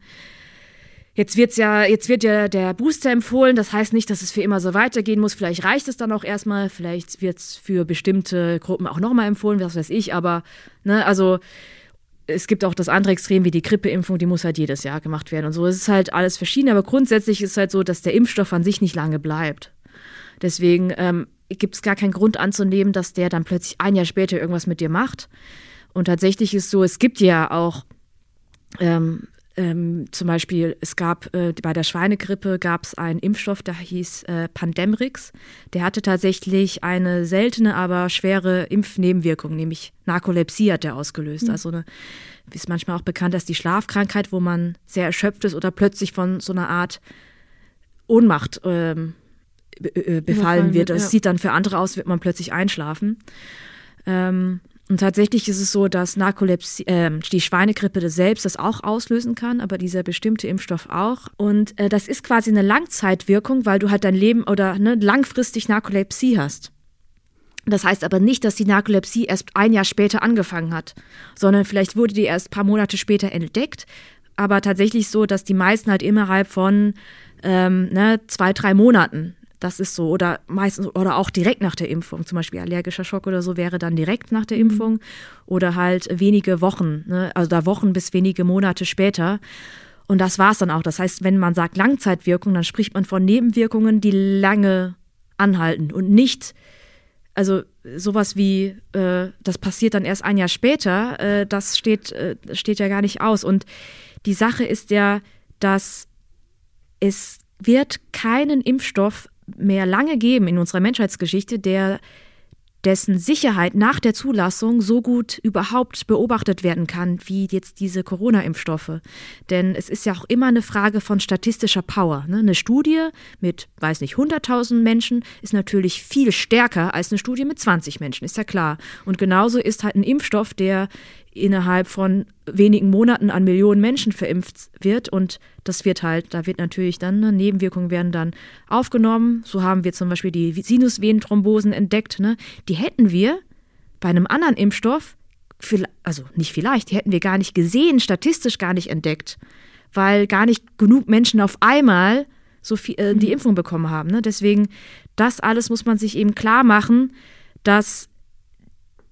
Jetzt wird's ja, jetzt wird ja der Booster empfohlen. Das heißt nicht, dass es für immer so weitergehen muss. Vielleicht reicht es dann auch erstmal. Vielleicht wird es für bestimmte Gruppen auch nochmal empfohlen, was weiß ich. Aber, ne, also es gibt auch das andere Extrem wie die Grippeimpfung, die muss halt jedes Jahr gemacht werden und so. Es ist halt alles verschieden, aber grundsätzlich ist es halt so, dass der Impfstoff an sich nicht lange bleibt. Deswegen ähm, gibt es gar keinen Grund anzunehmen, dass der dann plötzlich ein Jahr später irgendwas mit dir macht. Und tatsächlich ist so, es gibt ja auch ähm, ähm, zum Beispiel, es gab äh, bei der Schweinegrippe gab es einen Impfstoff, der hieß äh, Pandemrix. Der hatte tatsächlich eine seltene, aber schwere Impfnebenwirkung, nämlich Narkolepsie hat der ausgelöst. Mhm. Also eine, ist manchmal auch bekannt als die Schlafkrankheit, wo man sehr erschöpft ist oder plötzlich von so einer Art Ohnmacht ähm, be befallen wird. Es ja. sieht dann für andere aus, wird man plötzlich einschlafen. Ähm, und tatsächlich ist es so, dass Narkolepsie, äh, die Schweinegrippe selbst das auch auslösen kann, aber dieser bestimmte Impfstoff auch. Und äh, das ist quasi eine Langzeitwirkung, weil du halt dein Leben oder ne, langfristig Narkolepsie hast. Das heißt aber nicht, dass die Narkolepsie erst ein Jahr später angefangen hat, sondern vielleicht wurde die erst ein paar Monate später entdeckt. Aber tatsächlich so, dass die meisten halt innerhalb von ähm, ne, zwei, drei Monaten das ist so. Oder meistens, oder auch direkt nach der Impfung. Zum Beispiel allergischer Schock oder so wäre dann direkt nach der mhm. Impfung. Oder halt wenige Wochen, ne? also da Wochen bis wenige Monate später. Und das war es dann auch. Das heißt, wenn man sagt Langzeitwirkung, dann spricht man von Nebenwirkungen, die lange anhalten und nicht, also sowas wie, äh, das passiert dann erst ein Jahr später, äh, das steht, äh, steht ja gar nicht aus. Und die Sache ist ja, dass es wird keinen Impfstoff mehr lange geben in unserer Menschheitsgeschichte, der dessen Sicherheit nach der Zulassung so gut überhaupt beobachtet werden kann, wie jetzt diese Corona-Impfstoffe. Denn es ist ja auch immer eine Frage von statistischer Power. Ne? Eine Studie mit, weiß nicht, 100.000 Menschen ist natürlich viel stärker als eine Studie mit 20 Menschen, ist ja klar. Und genauso ist halt ein Impfstoff, der innerhalb von wenigen Monaten an Millionen Menschen verimpft wird und das wird halt, da wird natürlich dann, ne, Nebenwirkungen werden dann aufgenommen. So haben wir zum Beispiel die Sinusvenenthrombosen entdeckt. Ne? Die hätten wir bei einem anderen Impfstoff, also nicht vielleicht, die hätten wir gar nicht gesehen, statistisch gar nicht entdeckt, weil gar nicht genug Menschen auf einmal so viel, äh, die mhm. Impfung bekommen haben. Ne? Deswegen, das alles muss man sich eben klar machen, dass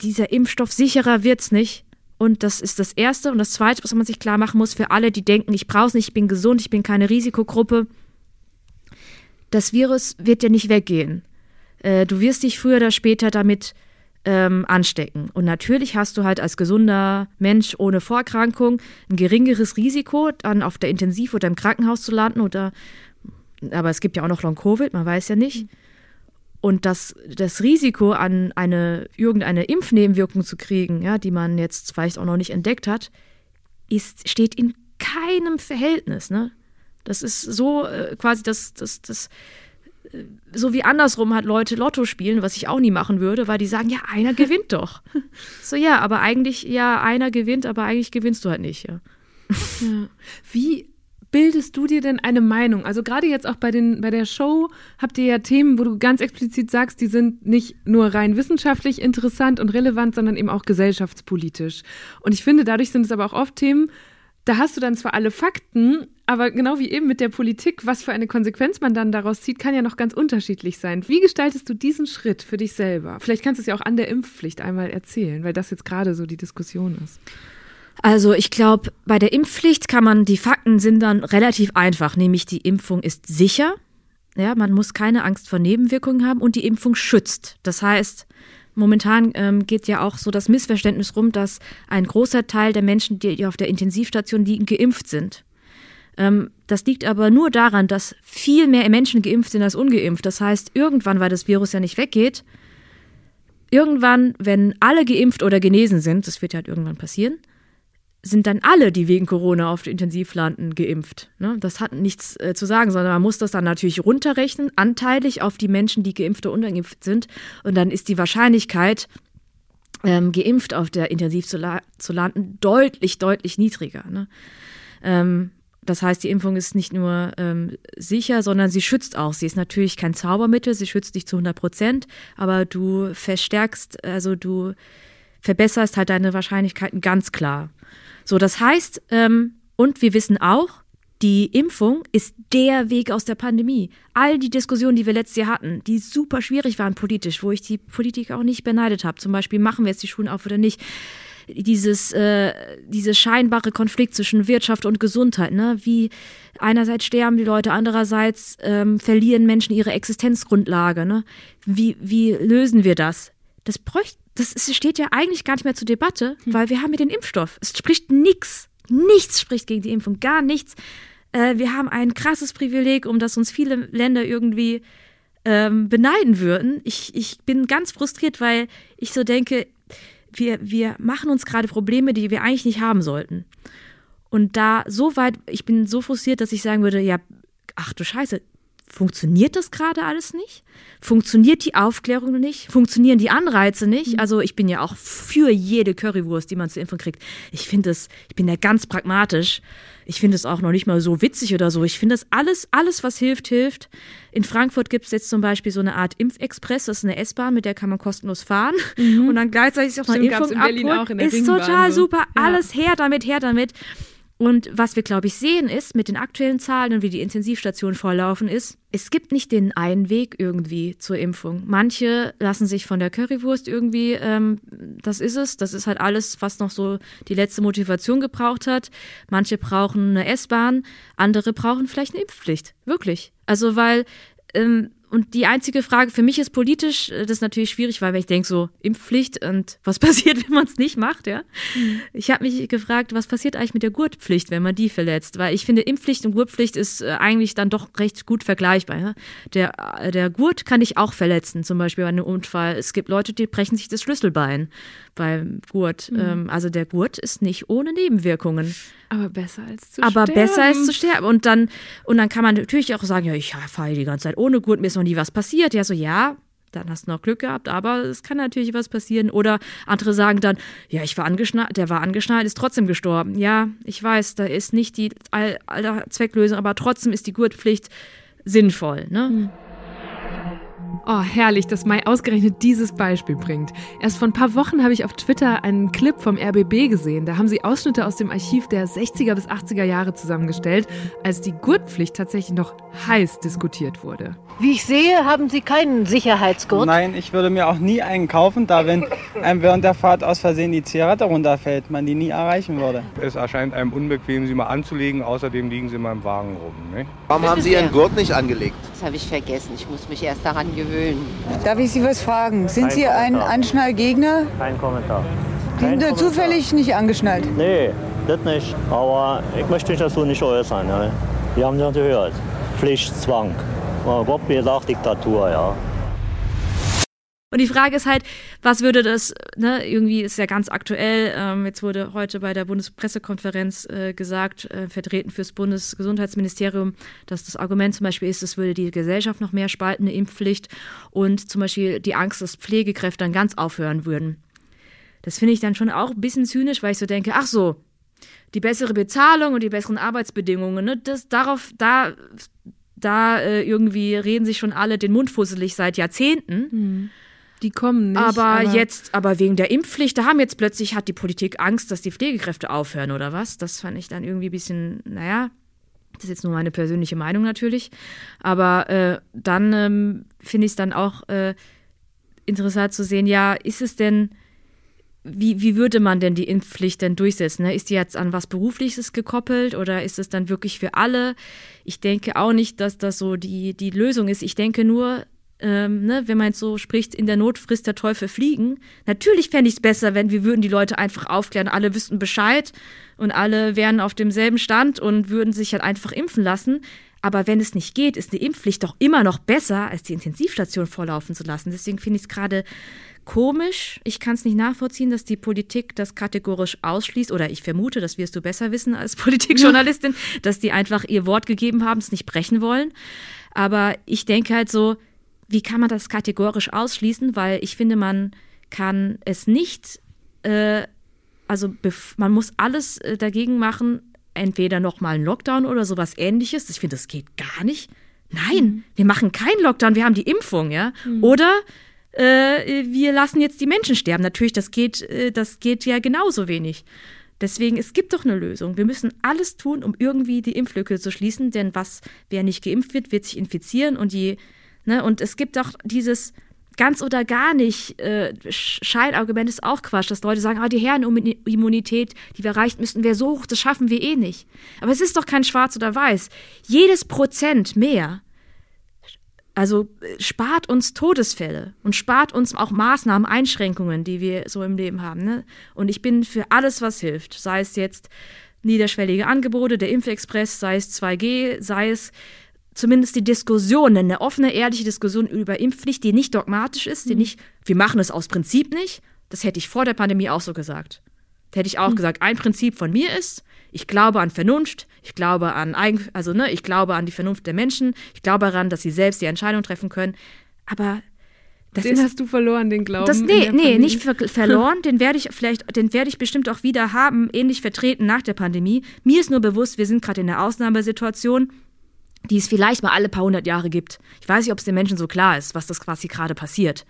dieser Impfstoff sicherer wird es nicht, und das ist das Erste. Und das Zweite, was man sich klar machen muss, für alle, die denken, ich brauche es nicht, ich bin gesund, ich bin keine Risikogruppe. Das Virus wird ja nicht weggehen. Äh, du wirst dich früher oder später damit ähm, anstecken. Und natürlich hast du halt als gesunder Mensch ohne Vorerkrankung ein geringeres Risiko, dann auf der Intensiv oder im Krankenhaus zu landen oder aber es gibt ja auch noch Long-Covid, man weiß ja nicht. Mhm. Und das, das Risiko, an eine, irgendeine Impfnebenwirkung zu kriegen, ja, die man jetzt vielleicht auch noch nicht entdeckt hat, ist, steht in keinem Verhältnis. Ne? Das ist so äh, quasi das, das, das, äh, so wie andersrum hat Leute Lotto spielen, was ich auch nie machen würde, weil die sagen, ja, einer gewinnt doch. so, ja, aber eigentlich, ja, einer gewinnt, aber eigentlich gewinnst du halt nicht, ja. ja. Wie bildest du dir denn eine Meinung? Also gerade jetzt auch bei, den, bei der Show habt ihr ja Themen, wo du ganz explizit sagst, die sind nicht nur rein wissenschaftlich interessant und relevant, sondern eben auch gesellschaftspolitisch. Und ich finde, dadurch sind es aber auch oft Themen, da hast du dann zwar alle Fakten, aber genau wie eben mit der Politik, was für eine Konsequenz man dann daraus zieht, kann ja noch ganz unterschiedlich sein. Wie gestaltest du diesen Schritt für dich selber? Vielleicht kannst du es ja auch an der Impfpflicht einmal erzählen, weil das jetzt gerade so die Diskussion ist. Also ich glaube, bei der Impfpflicht kann man, die Fakten sind dann relativ einfach, nämlich die Impfung ist sicher, ja, man muss keine Angst vor Nebenwirkungen haben und die Impfung schützt. Das heißt, momentan ähm, geht ja auch so das Missverständnis rum, dass ein großer Teil der Menschen, die auf der Intensivstation liegen, geimpft sind. Ähm, das liegt aber nur daran, dass viel mehr Menschen geimpft sind als ungeimpft. Das heißt, irgendwann, weil das Virus ja nicht weggeht, irgendwann, wenn alle geimpft oder genesen sind, das wird ja halt irgendwann passieren, sind dann alle, die wegen Corona auf der Intensiv landen, geimpft. Ne? Das hat nichts äh, zu sagen, sondern man muss das dann natürlich runterrechnen, anteilig auf die Menschen, die geimpft oder ungeimpft sind. Und dann ist die Wahrscheinlichkeit, ähm, geimpft auf der Intensiv zu, la zu landen, deutlich, deutlich niedriger. Ne? Ähm, das heißt, die Impfung ist nicht nur ähm, sicher, sondern sie schützt auch. Sie ist natürlich kein Zaubermittel, sie schützt dich zu 100 Prozent, aber du verstärkst, also du verbesserst halt deine Wahrscheinlichkeiten ganz klar. So, das heißt, ähm, und wir wissen auch, die Impfung ist der Weg aus der Pandemie. All die Diskussionen, die wir letztes Jahr hatten, die super schwierig waren politisch, wo ich die Politik auch nicht beneidet habe. Zum Beispiel, machen wir jetzt die Schulen auf oder nicht? Dieses, äh, dieses scheinbare Konflikt zwischen Wirtschaft und Gesundheit, ne? Wie einerseits sterben die Leute, andererseits ähm, verlieren Menschen ihre Existenzgrundlage, ne? Wie, wie lösen wir das? Das bräuchte das steht ja eigentlich gar nicht mehr zur Debatte, hm. weil wir haben ja den Impfstoff. Es spricht nichts nichts spricht gegen die Impfung, gar nichts. Äh, wir haben ein krasses Privileg, um das uns viele Länder irgendwie ähm, beneiden würden. Ich, ich bin ganz frustriert, weil ich so denke, wir, wir machen uns gerade Probleme, die wir eigentlich nicht haben sollten. Und da so weit, ich bin so frustriert, dass ich sagen würde, ja, ach du Scheiße, funktioniert das gerade alles nicht? Funktioniert die Aufklärung nicht? Funktionieren die Anreize nicht? Mhm. Also ich bin ja auch für jede Currywurst, die man zur Impfung kriegt. Ich finde es, ich bin ja ganz pragmatisch. Ich finde es auch noch nicht mal so witzig oder so. Ich finde das alles, alles, was hilft, hilft. In Frankfurt gibt es jetzt zum Beispiel so eine Art Impfexpress. Das ist eine S-Bahn, mit der kann man kostenlos fahren. Mhm. Und dann gleichzeitig auch eine Impfung abholen. Ist total so. super. Ja. Alles her damit, her damit. Und was wir, glaube ich, sehen ist, mit den aktuellen Zahlen und wie die Intensivstationen vorlaufen, ist, es gibt nicht den einen Weg irgendwie zur Impfung. Manche lassen sich von der Currywurst irgendwie, ähm, das ist es, das ist halt alles, was noch so die letzte Motivation gebraucht hat. Manche brauchen eine S-Bahn, andere brauchen vielleicht eine Impfpflicht. Wirklich. Also, weil ähm, und die einzige Frage für mich ist politisch, äh, das ist natürlich schwierig, weil ich denke so Impfpflicht und was passiert, wenn man es nicht macht, ja. Mhm. Ich habe mich gefragt, was passiert eigentlich mit der Gurtpflicht, wenn man die verletzt? Weil ich finde, Impfpflicht und Gurtpflicht ist äh, eigentlich dann doch recht gut vergleichbar. Ja? Der, äh, der Gurt kann ich auch verletzen, zum Beispiel bei einem Unfall. Es gibt Leute, die brechen sich das Schlüsselbein beim Gurt. Mhm. Ähm, also der Gurt ist nicht ohne Nebenwirkungen. Aber besser als zu Aber sterben. besser als zu sterben. Und dann, und dann kann man natürlich auch sagen, ja, ich fahre die ganze Zeit ohne Gurt, mir ist noch nie was passiert. Ja, so ja, dann hast du noch Glück gehabt, aber es kann natürlich was passieren. Oder andere sagen dann, ja, ich war angeschnallt, der war angeschnallt, ist trotzdem gestorben. Ja, ich weiß, da ist nicht die all, all Zwecklösung, aber trotzdem ist die Gurtpflicht sinnvoll. Ne? Mhm. Oh, herrlich, dass Mai ausgerechnet dieses Beispiel bringt. Erst vor ein paar Wochen habe ich auf Twitter einen Clip vom RBB gesehen. Da haben sie Ausschnitte aus dem Archiv der 60er bis 80er Jahre zusammengestellt, als die Gurtpflicht tatsächlich noch heiß diskutiert wurde. Wie ich sehe, haben Sie keinen Sicherheitsgurt? Nein, ich würde mir auch nie einen kaufen, da wenn einem während der Fahrt aus Versehen die Zigarette runterfällt, man die nie erreichen würde. Es erscheint einem unbequem, sie mal anzulegen. Außerdem liegen sie mal im Wagen rum. Ne? Warum haben Sie Ihren Gurt nicht angelegt? Das habe ich vergessen. Ich muss mich erst daran gewöhnen. Darf ich Sie was fragen? Sind Kein Sie ein Anschnallgegner? Kein Kommentar. Kein Sind Sie zufällig nicht angeschnallt? Nee, das nicht. Aber ich möchte mich dazu nicht äußern. Ne? Wir haben ja gehört. Pflicht, Zwang. Gott mir sagt Diktatur, ja. Und die Frage ist halt, was würde das, ne, irgendwie ist ja ganz aktuell, ähm, jetzt wurde heute bei der Bundespressekonferenz äh, gesagt, äh, vertreten fürs Bundesgesundheitsministerium, dass das Argument zum Beispiel ist, es würde die Gesellschaft noch mehr spalten, eine Impfpflicht und zum Beispiel die Angst, dass Pflegekräfte dann ganz aufhören würden. Das finde ich dann schon auch ein bisschen zynisch, weil ich so denke, ach so, die bessere Bezahlung und die besseren Arbeitsbedingungen, ne, das, darauf, da, da äh, irgendwie reden sich schon alle den Mund fusselig seit Jahrzehnten. Mhm. Die kommen nicht. Aber, aber, jetzt, aber wegen der Impfpflicht, da haben jetzt plötzlich, hat die Politik Angst, dass die Pflegekräfte aufhören oder was? Das fand ich dann irgendwie ein bisschen, naja, das ist jetzt nur meine persönliche Meinung natürlich. Aber äh, dann ähm, finde ich es dann auch äh, interessant zu sehen, ja, ist es denn, wie, wie würde man denn die Impfpflicht denn durchsetzen? Ne? Ist die jetzt an was Berufliches gekoppelt oder ist es dann wirklich für alle? Ich denke auch nicht, dass das so die, die Lösung ist. Ich denke nur, ähm, ne, wenn man jetzt so spricht, in der Not frisst der Teufel fliegen. Natürlich fände ich es besser, wenn wir würden die Leute einfach aufklären, alle wüssten Bescheid und alle wären auf demselben Stand und würden sich halt einfach impfen lassen. Aber wenn es nicht geht, ist eine Impfpflicht doch immer noch besser, als die Intensivstation vorlaufen zu lassen. Deswegen finde ich es gerade komisch. Ich kann es nicht nachvollziehen, dass die Politik das kategorisch ausschließt. Oder ich vermute, das wirst du besser wissen als Politikjournalistin, dass die einfach ihr Wort gegeben haben, es nicht brechen wollen. Aber ich denke halt so, wie kann man das kategorisch ausschließen? Weil ich finde, man kann es nicht, äh, also man muss alles äh, dagegen machen, entweder nochmal einen Lockdown oder sowas ähnliches. Ich finde, das geht gar nicht. Nein, mhm. wir machen keinen Lockdown, wir haben die Impfung, ja. Mhm. Oder äh, wir lassen jetzt die Menschen sterben. Natürlich, das geht, äh, das geht ja genauso wenig. Deswegen, es gibt doch eine Lösung. Wir müssen alles tun, um irgendwie die Impflücke zu schließen, denn was, wer nicht geimpft wird, wird sich infizieren und je Ne? Und es gibt auch dieses ganz oder gar nicht äh, Scheinargument ist auch Quatsch, dass Leute sagen, ah, die Herrenimmunität, die wir erreicht müssten, wäre so hoch, das schaffen wir eh nicht. Aber es ist doch kein Schwarz oder Weiß. Jedes Prozent mehr also spart uns Todesfälle und spart uns auch Maßnahmen, Einschränkungen, die wir so im Leben haben. Ne? Und ich bin für alles, was hilft. Sei es jetzt niederschwellige Angebote, der Impfexpress, sei es 2G, sei es zumindest die Diskussion, eine offene, ehrliche Diskussion über Impfpflicht, die nicht dogmatisch ist, die Mhm. nicht, wir machen es aus Prinzip nicht. Das hätte ich vor der Pandemie auch so gesagt. Da hätte ich auch Mhm. gesagt, ein Prinzip von mir ist, ich glaube an Vernunft, ich glaube an Eigen, also ne, ich glaube an die Vernunft der Menschen, ich glaube daran, dass sie selbst die Entscheidung treffen können. Aber das den ist, hast du verloren, den Glauben. das, nee, nee, nicht ver verloren. Den werde ich vielleicht, den werde ich bestimmt auch wieder haben, ähnlich vertreten nach der Pandemie. Mir ist nur bewusst, wir sind gerade in einer Ausnahmesituation, die es vielleicht mal alle paar hundert Jahre gibt. Ich weiß nicht, ob es den Menschen so klar ist, was das quasi gerade passiert.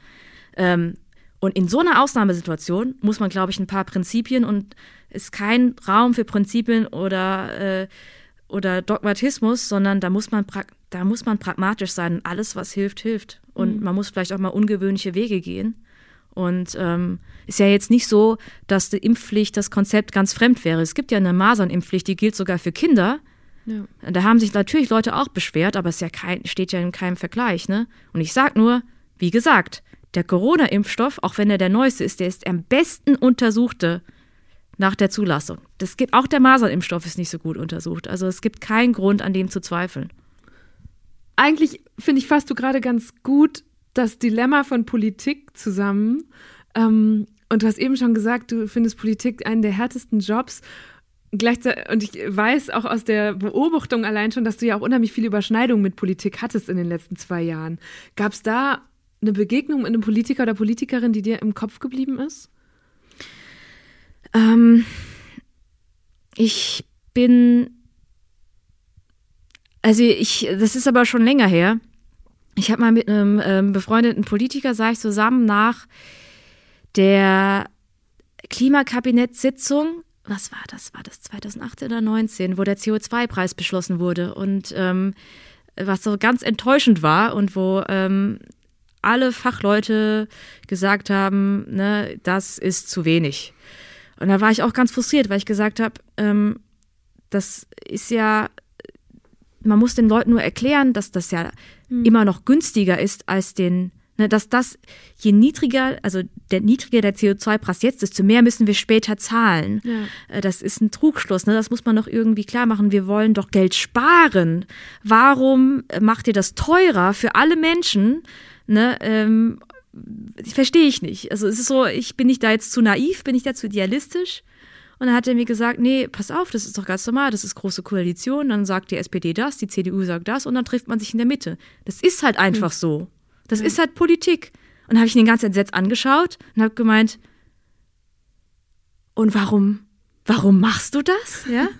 Ähm, und in so einer Ausnahmesituation muss man, glaube ich, ein paar Prinzipien und ist kein Raum für Prinzipien oder, äh, oder Dogmatismus, sondern da muss man da muss man pragmatisch sein. Alles, was hilft, hilft. Und Mhm. man muss vielleicht auch mal ungewöhnliche Wege gehen. Und ähm, ist ja jetzt nicht so, dass die Impfpflicht das Konzept ganz fremd wäre. Es gibt ja eine Masernimpfpflicht, die gilt sogar für Kinder. Ja. Da haben sich natürlich Leute auch beschwert, aber es ist ja kein, steht ja in keinem Vergleich. Ne? Und ich sag nur, wie gesagt, der Corona-Impfstoff, auch wenn er der neueste ist, der ist am besten untersuchte nach der Zulassung. Das gibt, auch der Masernimpfstoff ist nicht so gut untersucht. Also es gibt keinen Grund, an dem zu zweifeln. Eigentlich finde ich, fasst du gerade ganz gut das Dilemma von Politik zusammen. Ähm, und du hast eben schon gesagt, du findest Politik einen der härtesten Jobs. Gleichzeitig, und ich weiß auch aus der Beobachtung allein schon, dass du ja auch unheimlich viele Überschneidungen mit Politik hattest in den letzten zwei Jahren. Gab es da eine Begegnung mit einem Politiker oder Politikerin, die dir im Kopf geblieben ist? Ähm, ich bin, also ich, das ist aber schon länger her. Ich habe mal mit einem ähm, befreundeten Politiker, sah ich zusammen nach der Klimakabinettssitzung, was war das? War das 2018 oder 19, wo der CO2-Preis beschlossen wurde und ähm, was so ganz enttäuschend war und wo ähm, alle Fachleute gesagt haben, ne, das ist zu wenig. Und da war ich auch ganz frustriert, weil ich gesagt habe, ähm, das ist ja, man muss den Leuten nur erklären, dass das ja Mhm. immer noch günstiger ist als den, ne, dass das, je niedriger, also der niedriger der CO2-Preis jetzt, desto mehr müssen wir später zahlen. Ja. Äh, Das ist ein Trugschluss, ne? das muss man noch irgendwie klar machen. Wir wollen doch Geld sparen. Warum macht ihr das teurer für alle Menschen? Ne? Ähm, verstehe ich nicht. Also es ist so, ich bin nicht da jetzt zu naiv, bin ich da zu idealistisch. Und dann hat er mir gesagt, nee, pass auf, das ist doch ganz normal, das ist große Koalition, dann sagt die SPD das, die CDU sagt das und dann trifft man sich in der Mitte. Das ist halt einfach so. Das ist halt Politik. Und dann habe ich ihn ganz entsetzt angeschaut und habe gemeint, und warum, warum machst du das? Ja.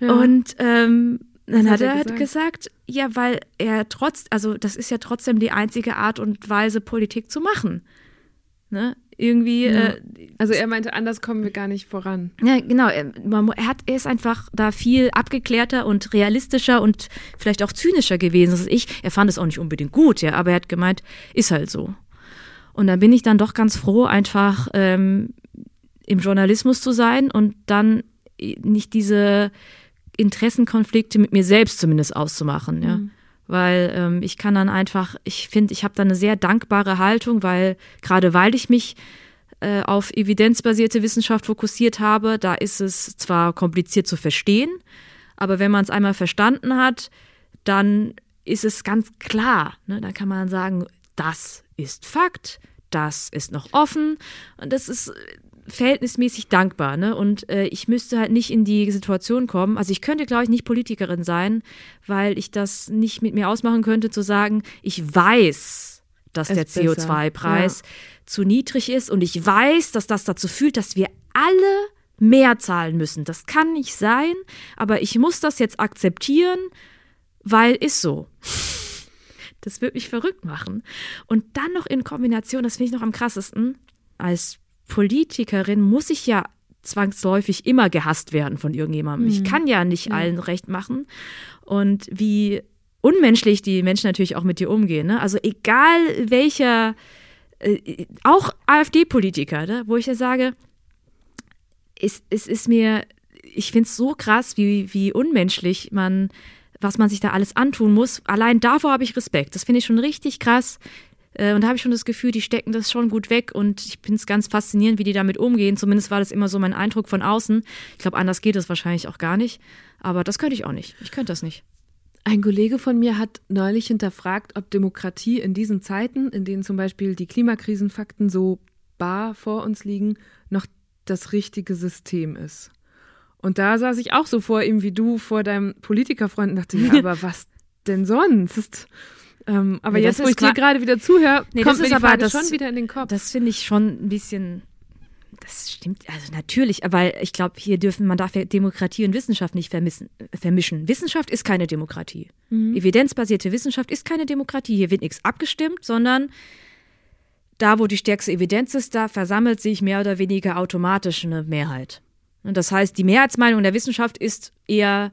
Ja. Und ähm, dann hat hat er halt gesagt? gesagt, ja, weil er trotz, also das ist ja trotzdem die einzige Art und Weise, Politik zu machen. Ne? Irgendwie, Ja. äh, Also er meinte, anders kommen wir gar nicht voran. ja, genau. Er, man, er, hat, er ist einfach da viel abgeklärter und realistischer und vielleicht auch zynischer gewesen als ich. Er fand es auch nicht unbedingt gut, ja, aber er hat gemeint, ist halt so. Und dann bin ich dann doch ganz froh, einfach ähm, im Journalismus zu sein und dann äh, nicht diese Interessenkonflikte mit mir selbst zumindest auszumachen, ja. Weil ähm, ich kann dann einfach, ich finde, ich habe da eine sehr dankbare Haltung, weil gerade weil ich mich äh, auf evidenzbasierte Wissenschaft fokussiert habe, da ist es zwar kompliziert zu verstehen, aber wenn man es einmal verstanden hat, dann ist es ganz klar. Ne? Dann kann man sagen, das ist Fakt, das ist noch offen und das ist verhältnismäßig dankbar. Ne? Und äh, ich müsste halt nicht in die Situation kommen, also ich könnte, glaube ich, nicht Politikerin sein, weil ich das nicht mit mir ausmachen könnte, zu sagen, ich weiß, dass Ist der besser. CO2-Preis zu niedrig ist und ich weiß, dass das dazu führt, dass wir alle mehr zahlen müssen. Das kann nicht sein, aber ich muss das jetzt akzeptieren, weil ist so. Das wird mich verrückt machen. Und dann noch in Kombination, das finde ich noch am krassesten, als Politikerin muss ich ja zwangsläufig immer gehasst werden von irgendjemandem. Ich Mhm. kann ja nicht Ja. allen recht machen. Und wie unmenschlich die Menschen natürlich auch mit dir umgehen. Ne? Also egal welcher, äh, auch AfD-Politiker, ne? wo ich ja sage, es, es ist mir, ich finde es so krass, wie, wie unmenschlich man, was man sich da alles antun muss. Allein davor habe ich Respekt. Das finde ich schon richtig krass. Äh, und da habe ich schon das Gefühl, die stecken das schon gut weg und ich finde es ganz faszinierend, wie die damit umgehen. Zumindest war das immer so mein Eindruck von außen. Ich glaube, anders geht es wahrscheinlich auch gar nicht. Aber das könnte ich auch nicht. Ich könnte das nicht. Ein Kollege von mir hat neulich hinterfragt, ob Demokratie in diesen Zeiten, in denen zum Beispiel die Klimakrisenfakten so bar vor uns liegen, noch das richtige System ist. Und da saß ich auch so vor ihm wie du vor deinem Politikerfreund und dachte, ja, aber was denn sonst? Ähm, aber nee, jetzt, wo ich dir gerade wieder zuhöre, nee, kommt mir die Frage das, schon wieder in den Kopf. Das finde ich schon ein bisschen das stimmt, also natürlich, aber ich glaube, hier dürfen, man darf Demokratie und Wissenschaft nicht vermischen. Wissenschaft ist keine Demokratie. Mhm. Evidenzbasierte Wissenschaft ist keine Demokratie. Hier wird nichts abgestimmt, sondern da, wo die stärkste Evidenz ist, da versammelt sich mehr oder weniger automatisch eine Mehrheit. Und das heißt, die Mehrheitsmeinung der Wissenschaft ist eher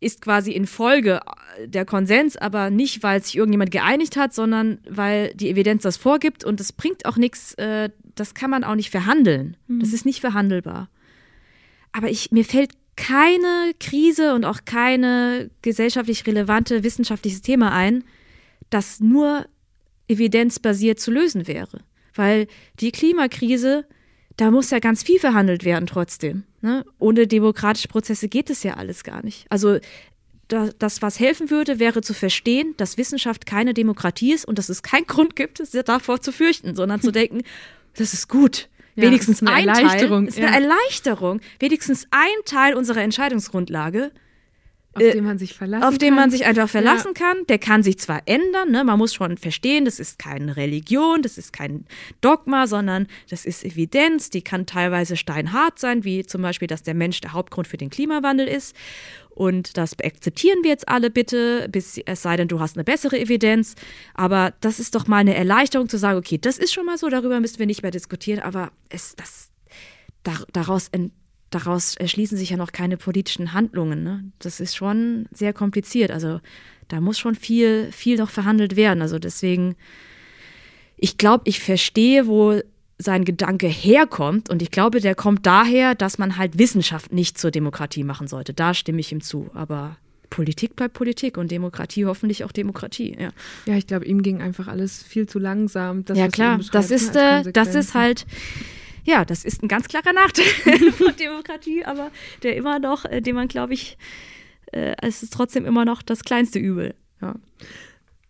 ist quasi in Folge der Konsens, aber nicht, weil sich irgendjemand geeinigt hat, sondern weil die Evidenz das vorgibt und es bringt auch nichts, äh, das kann man auch nicht verhandeln. Mhm. Das ist nicht verhandelbar. Aber ich, mir fällt keine Krise und auch keine gesellschaftlich relevante wissenschaftliches Thema ein, das nur evidenzbasiert zu lösen wäre. Weil die Klimakrise da muss ja ganz viel verhandelt werden trotzdem. Ne? Ohne demokratische Prozesse geht es ja alles gar nicht. Also das, was helfen würde, wäre zu verstehen, dass Wissenschaft keine Demokratie ist und dass es keinen Grund gibt, es davor zu fürchten, sondern zu denken, das ist gut. Ja, Wenigstens eine ein Erleichterung. Teil, ist eine Erleichterung. Wenigstens ein Teil unserer Entscheidungsgrundlage auf äh, den man sich verlassen Auf den man sich einfach verlassen ja. kann. Der kann sich zwar ändern, ne? man muss schon verstehen, das ist keine Religion, das ist kein Dogma, sondern das ist Evidenz, die kann teilweise steinhart sein, wie zum Beispiel, dass der Mensch der Hauptgrund für den Klimawandel ist. Und das akzeptieren wir jetzt alle bitte, bis, es sei denn, du hast eine bessere Evidenz. Aber das ist doch mal eine Erleichterung zu sagen, okay, das ist schon mal so, darüber müssen wir nicht mehr diskutieren, aber es, das, daraus ent daraus erschließen sich ja noch keine politischen Handlungen. Ne? Das ist schon sehr kompliziert. Also da muss schon viel, viel noch verhandelt werden. Also deswegen, ich glaube, ich verstehe, wo sein Gedanke herkommt. Und ich glaube, der kommt daher, dass man halt Wissenschaft nicht zur Demokratie machen sollte. Da stimme ich ihm zu. Aber Politik bleibt Politik und Demokratie hoffentlich auch Demokratie. Ja, ja ich glaube, ihm ging einfach alles viel zu langsam. Das, ja, klar. Das ist, äh, das ist halt ja, das ist ein ganz klarer Nachteil von Demokratie, aber der immer noch, äh, den man, glaube ich, äh, es ist trotzdem immer noch das kleinste Übel. Ja.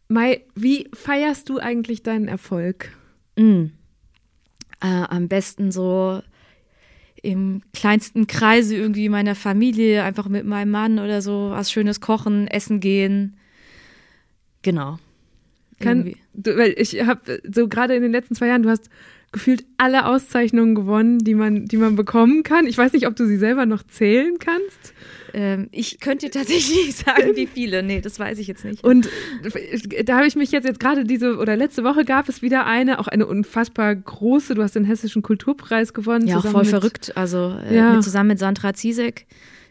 Mai, wie feierst du eigentlich deinen Erfolg? Mm. Äh, am besten so im kleinsten Kreise irgendwie meiner Familie, einfach mit meinem Mann oder so, was Schönes kochen, essen gehen. Genau. Kann, du, weil ich habe so gerade in den letzten zwei Jahren, du hast gefühlt alle Auszeichnungen gewonnen, die man, die man bekommen kann. Ich weiß nicht, ob du sie selber noch zählen kannst. Ähm, ich könnte tatsächlich nicht sagen, wie viele. Nee, das weiß ich jetzt nicht. Und da habe ich mich jetzt, jetzt gerade diese oder letzte Woche gab es wieder eine, auch eine unfassbar große. Du hast den Hessischen Kulturpreis gewonnen. Ja, voll mit, verrückt. Also äh, ja. mit, zusammen mit Sandra Ziesek.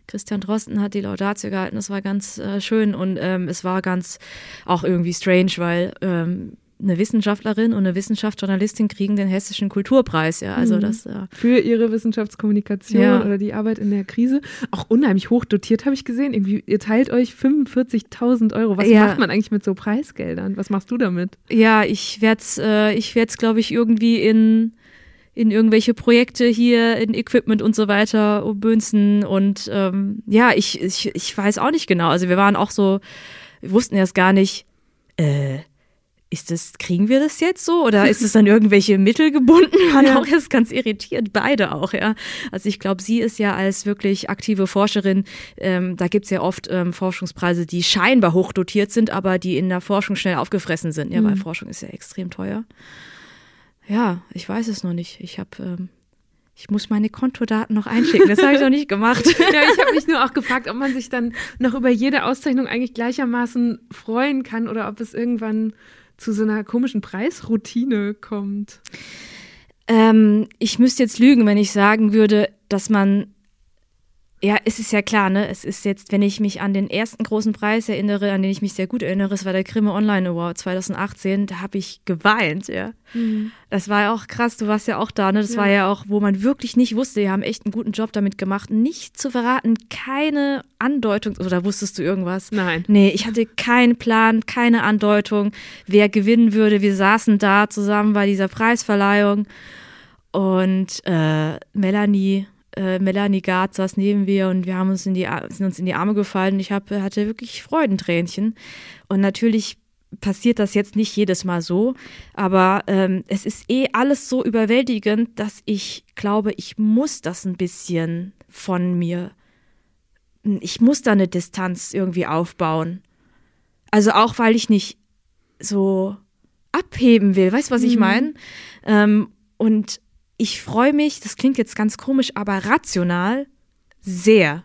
Christian Drosten hat die Laudatio gehalten. Das war ganz äh, schön und ähm, es war ganz auch irgendwie strange, weil ähm, eine Wissenschaftlerin und eine Wissenschaftsjournalistin kriegen den Hessischen Kulturpreis, ja. Also mhm. das äh für ihre Wissenschaftskommunikation ja. oder die Arbeit in der Krise. Auch unheimlich hoch dotiert, habe ich gesehen. Irgendwie, ihr teilt euch 45.000 Euro. Was ja. macht man eigentlich mit so Preisgeldern? Was machst du damit? Ja, ich werde es, äh, ich werde es, glaube ich, irgendwie in in irgendwelche Projekte hier, in Equipment und so weiter umbünzen. Und ähm, ja, ich, ich, ich weiß auch nicht genau. Also wir waren auch so, wir wussten erst gar nicht, äh, ist das, kriegen wir das jetzt so oder ist es an irgendwelche Mittel gebunden? Man ja. auch ist ganz irritiert, beide auch, ja. Also ich glaube, sie ist ja als wirklich aktive Forscherin, ähm, da gibt's ja oft ähm, Forschungspreise, die scheinbar hochdotiert sind, aber die in der Forschung schnell aufgefressen sind, ja, mhm. weil Forschung ist ja extrem teuer. Ja, ich weiß es noch nicht. Ich habe ähm, ich muss meine Kontodaten noch einschicken. Das habe ich noch nicht gemacht. ja, ich habe mich nur auch gefragt, ob man sich dann noch über jede Auszeichnung eigentlich gleichermaßen freuen kann oder ob es irgendwann zu so einer komischen Preisroutine kommt? Ähm, ich müsste jetzt lügen, wenn ich sagen würde, dass man Ja, es ist ja klar, ne? Es ist jetzt, wenn ich mich an den ersten großen Preis erinnere, an den ich mich sehr gut erinnere, es war der Grimme Online Award 2018, da habe ich geweint, ja. Mhm. Das war ja auch krass, du warst ja auch da, ne? Das ja. war ja auch, wo man wirklich nicht wusste, die haben echt einen guten Job damit gemacht, nicht zu verraten, keine Andeutung, oder wusstest du irgendwas? Nein. Nee, ich hatte keinen Plan, keine Andeutung, wer gewinnen würde. Wir saßen da zusammen bei dieser Preisverleihung und äh, Melanie äh, Melanie Gard saß neben mir und wir haben uns in die, sind uns in die Arme gefallen. Ich hab, hatte wirklich Freudentränchen. Und natürlich passiert das jetzt nicht jedes Mal so, aber ähm, es ist eh alles so überwältigend, dass ich glaube, ich muss das ein bisschen von mir, ich muss da eine Distanz irgendwie aufbauen. Also auch, weil ich nicht so abheben will, weißt du, was ich mhm. meine? Ähm, und ich freue mich, das klingt jetzt ganz komisch, aber rational sehr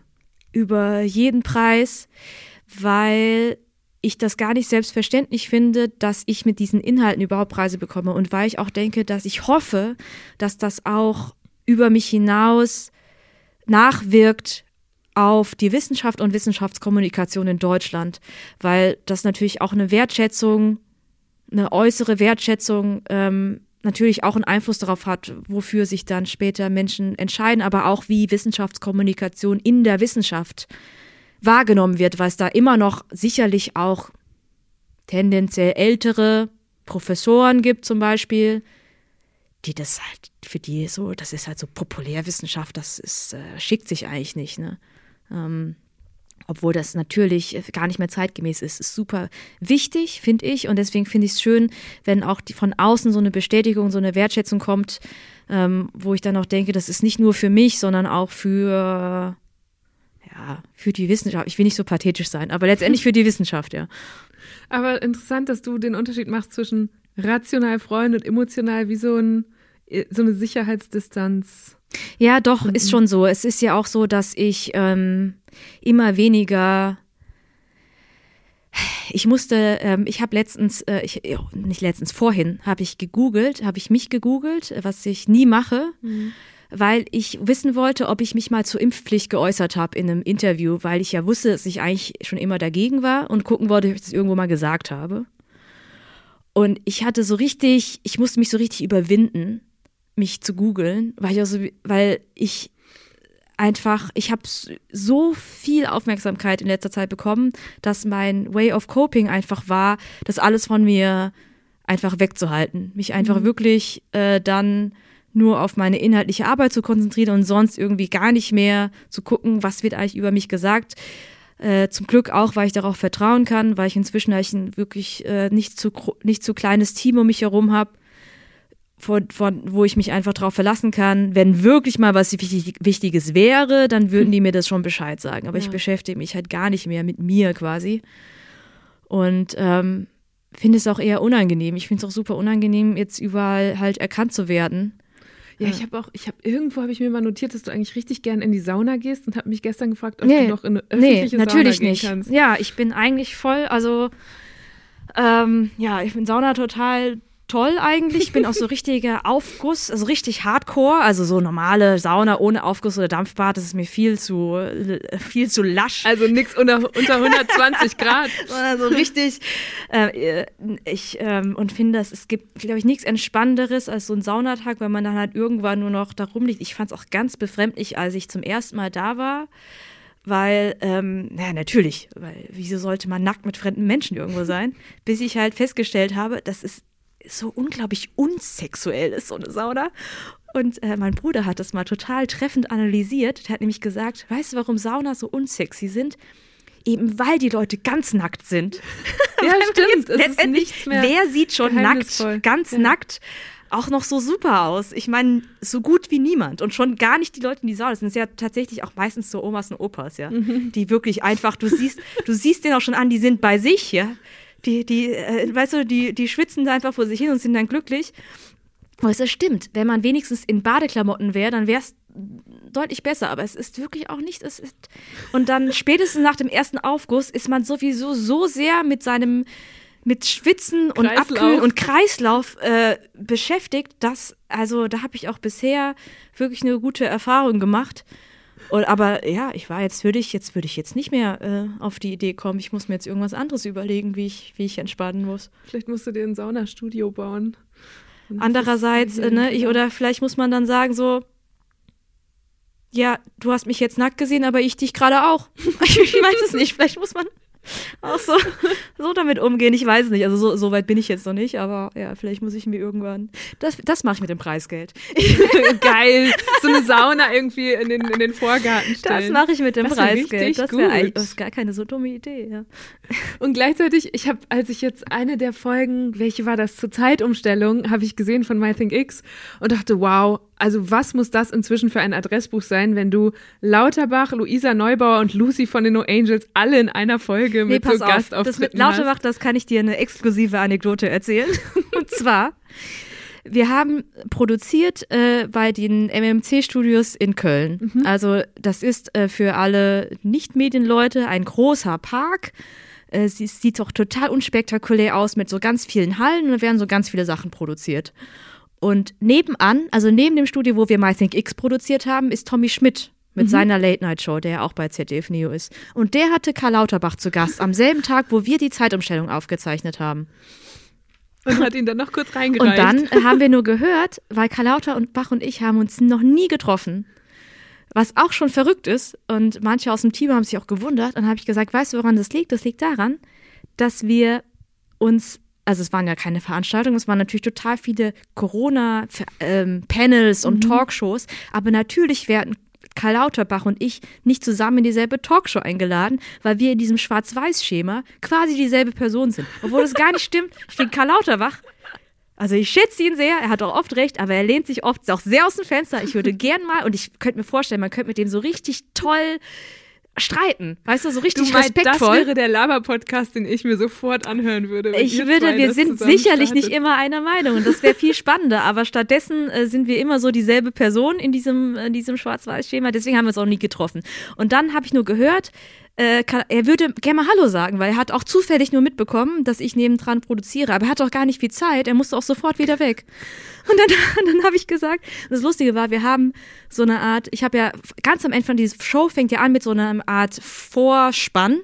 über jeden Preis, weil ich das gar nicht selbstverständlich finde, dass ich mit diesen Inhalten überhaupt Preise bekomme und weil ich auch denke, dass ich hoffe, dass das auch über mich hinaus nachwirkt auf die Wissenschaft und Wissenschaftskommunikation in Deutschland, weil das natürlich auch eine Wertschätzung, eine äußere Wertschätzung ähm, natürlich auch einen Einfluss darauf hat, wofür sich dann später Menschen entscheiden, aber auch wie Wissenschaftskommunikation in der Wissenschaft wahrgenommen wird, weil es da immer noch sicherlich auch tendenziell ältere Professoren gibt zum Beispiel, die das halt, für die so, das ist halt so Populärwissenschaft, das ist, äh, schickt sich eigentlich nicht, ne? Ähm, obwohl das natürlich gar nicht mehr zeitgemäß ist. Ist super wichtig, finde ich. Und deswegen finde ich es schön, wenn auch die, von außen so eine Bestätigung, so eine Wertschätzung kommt, ähm, wo ich dann auch denke, das ist nicht nur für mich, sondern auch für, ja, für die Wissenschaft. Ich will nicht so pathetisch sein, aber letztendlich für die Wissenschaft, ja. Aber interessant, dass du den Unterschied machst zwischen rational freuen und emotional wie so, ein, so eine Sicherheitsdistanz. Ja, doch, ist schon so. Es ist ja auch so, dass ich ähm, immer weniger ich musste, ähm, ich habe letztens, äh, ich, nicht letztens, vorhin habe ich gegoogelt, habe ich mich gegoogelt, was ich nie mache, mhm. weil ich wissen wollte, ob ich mich mal zur Impfpflicht geäußert habe in einem Interview, weil ich ja wusste, dass ich eigentlich schon immer dagegen war und gucken wollte, ob ich das irgendwo mal gesagt habe. Und ich hatte so richtig, ich musste mich so richtig überwinden, mich zu googeln, weil ich, also, weil ich einfach, ich habe so viel Aufmerksamkeit in letzter Zeit bekommen, dass mein Way of Coping einfach war, das alles von mir einfach wegzuhalten. Mich einfach mhm. wirklich äh, dann nur auf meine inhaltliche Arbeit zu konzentrieren und sonst irgendwie gar nicht mehr zu gucken, was wird eigentlich über mich gesagt. Äh, zum Glück auch, weil ich darauf vertrauen kann, weil ich inzwischen ein wirklich äh, nicht, zu, nicht zu kleines Team um mich herum habe von, von, wo ich mich einfach drauf verlassen kann. Wenn wirklich mal was wichtig, Wichtiges wäre, dann würden die mir das schon Bescheid sagen. Aber ja. ich beschäftige mich halt gar nicht mehr mit mir quasi. Und ähm, finde es auch eher unangenehm. Ich finde es auch super unangenehm, jetzt überall halt erkannt zu werden. Ja, ich habe auch, ich habe irgendwo habe ich mir mal notiert, dass du eigentlich richtig gern in die Sauna gehst und habe mich gestern gefragt, ob nee, du noch in eine öffentliche nee, natürlich Sauna nicht. gehen kannst. Ja, ich bin eigentlich voll, also ähm, ja, ich bin Sauna total toll eigentlich. Ich bin auch so richtiger Aufguss, also richtig Hardcore, also so normale Sauna ohne Aufguss oder Dampfbad, das ist mir viel zu viel zu lasch. Also nichts unter, unter 120 Grad. also richtig. Äh, ich ähm, und finde, es gibt, glaube ich, nichts entspannenderes als so ein Saunatag, weil man dann halt irgendwann nur noch da rumliegt. Ich fand es auch ganz befremdlich, als ich zum ersten Mal da war weil, ähm, naja, natürlich, weil wieso sollte man nackt mit fremden Menschen irgendwo sein? Bis ich halt festgestellt habe, das ist so unglaublich unsexuell ist, so eine Sauna. Und äh, mein Bruder hat das mal total treffend analysiert. Der hat nämlich gesagt, weißt du, warum Saunas so unsexy sind? Eben weil die Leute ganz nackt sind. Ja, stimmt. Es ist nichts mehr wer sieht schon nackt, ganz ja. nackt, auch noch so super aus? Ich meine, so gut wie niemand. Und schon gar nicht die Leute in die Sauna. Das sind ja tatsächlich auch meistens so Omas und Opas, ja. Mhm. Die wirklich einfach, du siehst, du siehst den auch schon an, die sind bei sich, ja die, die, äh, weißt du, die, die schwitzen da einfach vor sich hin und sind dann glücklich. Aber es stimmt, wenn man wenigstens in Badeklamotten wäre, dann wäre es deutlich besser, aber es ist wirklich auch nicht. Es ist und dann spätestens nach dem ersten Aufguss ist man sowieso so sehr mit seinem mit Schwitzen und Kreislauf. Abkühlen und Kreislauf äh, beschäftigt, dass also da habe ich auch bisher wirklich eine gute Erfahrung gemacht. Und, aber ja, ich war jetzt würde ich jetzt würde ich jetzt nicht mehr äh, auf die Idee kommen. Ich muss mir jetzt irgendwas anderes überlegen, wie ich wie ich entspannen muss. Vielleicht musst du dir ein Saunastudio bauen. Andererseits, äh, ne, ich, oder vielleicht muss man dann sagen so, ja, du hast mich jetzt nackt gesehen, aber ich dich gerade auch. ich weiß es nicht. Vielleicht muss man auch so, so damit umgehen. Ich weiß es nicht. Also so, so weit bin ich jetzt noch nicht, aber ja, vielleicht muss ich mir irgendwann. Das, das mache ich mit dem Preisgeld. Geil. So eine Sauna irgendwie in den, in den Vorgarten stellen. Das mache ich mit dem das Preisgeld. Das wäre das ist gar keine so dumme Idee, ja. Und gleichzeitig, ich habe, als ich jetzt eine der Folgen, welche war das, zur Zeitumstellung, habe ich gesehen von MyThinkX und dachte, wow, also was muss das inzwischen für ein Adressbuch sein, wenn du Lauterbach, Luisa Neubauer und Lucy von den No Angels alle in einer Folge mit nee, so Gastauftritten Das mit Lauterbach, das kann ich dir eine exklusive Anekdote erzählen. und zwar, wir haben produziert äh, bei den MMC-Studios in Köln. Mhm. Also das ist äh, für alle Nicht-Medienleute ein großer Park. Äh, sie sieht doch total unspektakulär aus mit so ganz vielen Hallen und da werden so ganz viele Sachen produziert. Und nebenan, also neben dem Studio, wo wir MyThinkX produziert haben, ist Tommy Schmidt mit mhm. seiner Late-Night-Show, der ja auch bei ZDF Neo ist. Und der hatte Karl Lauterbach zu Gast am selben Tag, wo wir die Zeitumstellung aufgezeichnet haben. Und hat ihn dann noch kurz reingereicht. Und dann haben wir nur gehört, weil Karl Lauterbach und ich haben uns noch nie getroffen. Was auch schon verrückt ist. Und manche aus dem Team haben sich auch gewundert. Und dann habe ich gesagt, weißt du, woran das liegt? Das liegt daran, dass wir uns also es waren ja keine Veranstaltungen, es waren natürlich total viele Corona-Panels und mhm. Talkshows, aber natürlich werden Karl Lauterbach und ich nicht zusammen in dieselbe Talkshow eingeladen, weil wir in diesem Schwarz-Weiß-Schema quasi dieselbe Person sind. Obwohl das gar nicht stimmt. Ich finde Karl Lauterbach, also ich schätze ihn sehr, er hat auch oft recht, aber er lehnt sich oft auch sehr aus dem Fenster. Ich würde gern mal, und ich könnte mir vorstellen, man könnte mit dem so richtig toll streiten. Weißt du, so richtig du meinst, respektvoll. Das wäre der Laber-Podcast, den ich mir sofort anhören würde. Ich würde, wir sind sicherlich startet. nicht immer einer Meinung und das wäre viel spannender, aber stattdessen äh, sind wir immer so dieselbe Person in diesem, in diesem Schwarz-Weiß-Schema, deswegen haben wir uns auch nie getroffen. Und dann habe ich nur gehört, äh, kann, er würde gerne mal Hallo sagen, weil er hat auch zufällig nur mitbekommen, dass ich nebendran produziere. Aber er hat auch gar nicht viel Zeit. Er musste auch sofort wieder weg. Und dann, dann habe ich gesagt, das Lustige war, wir haben so eine Art, ich habe ja ganz am Ende von dieser Show fängt ja an mit so einer Art Vorspann,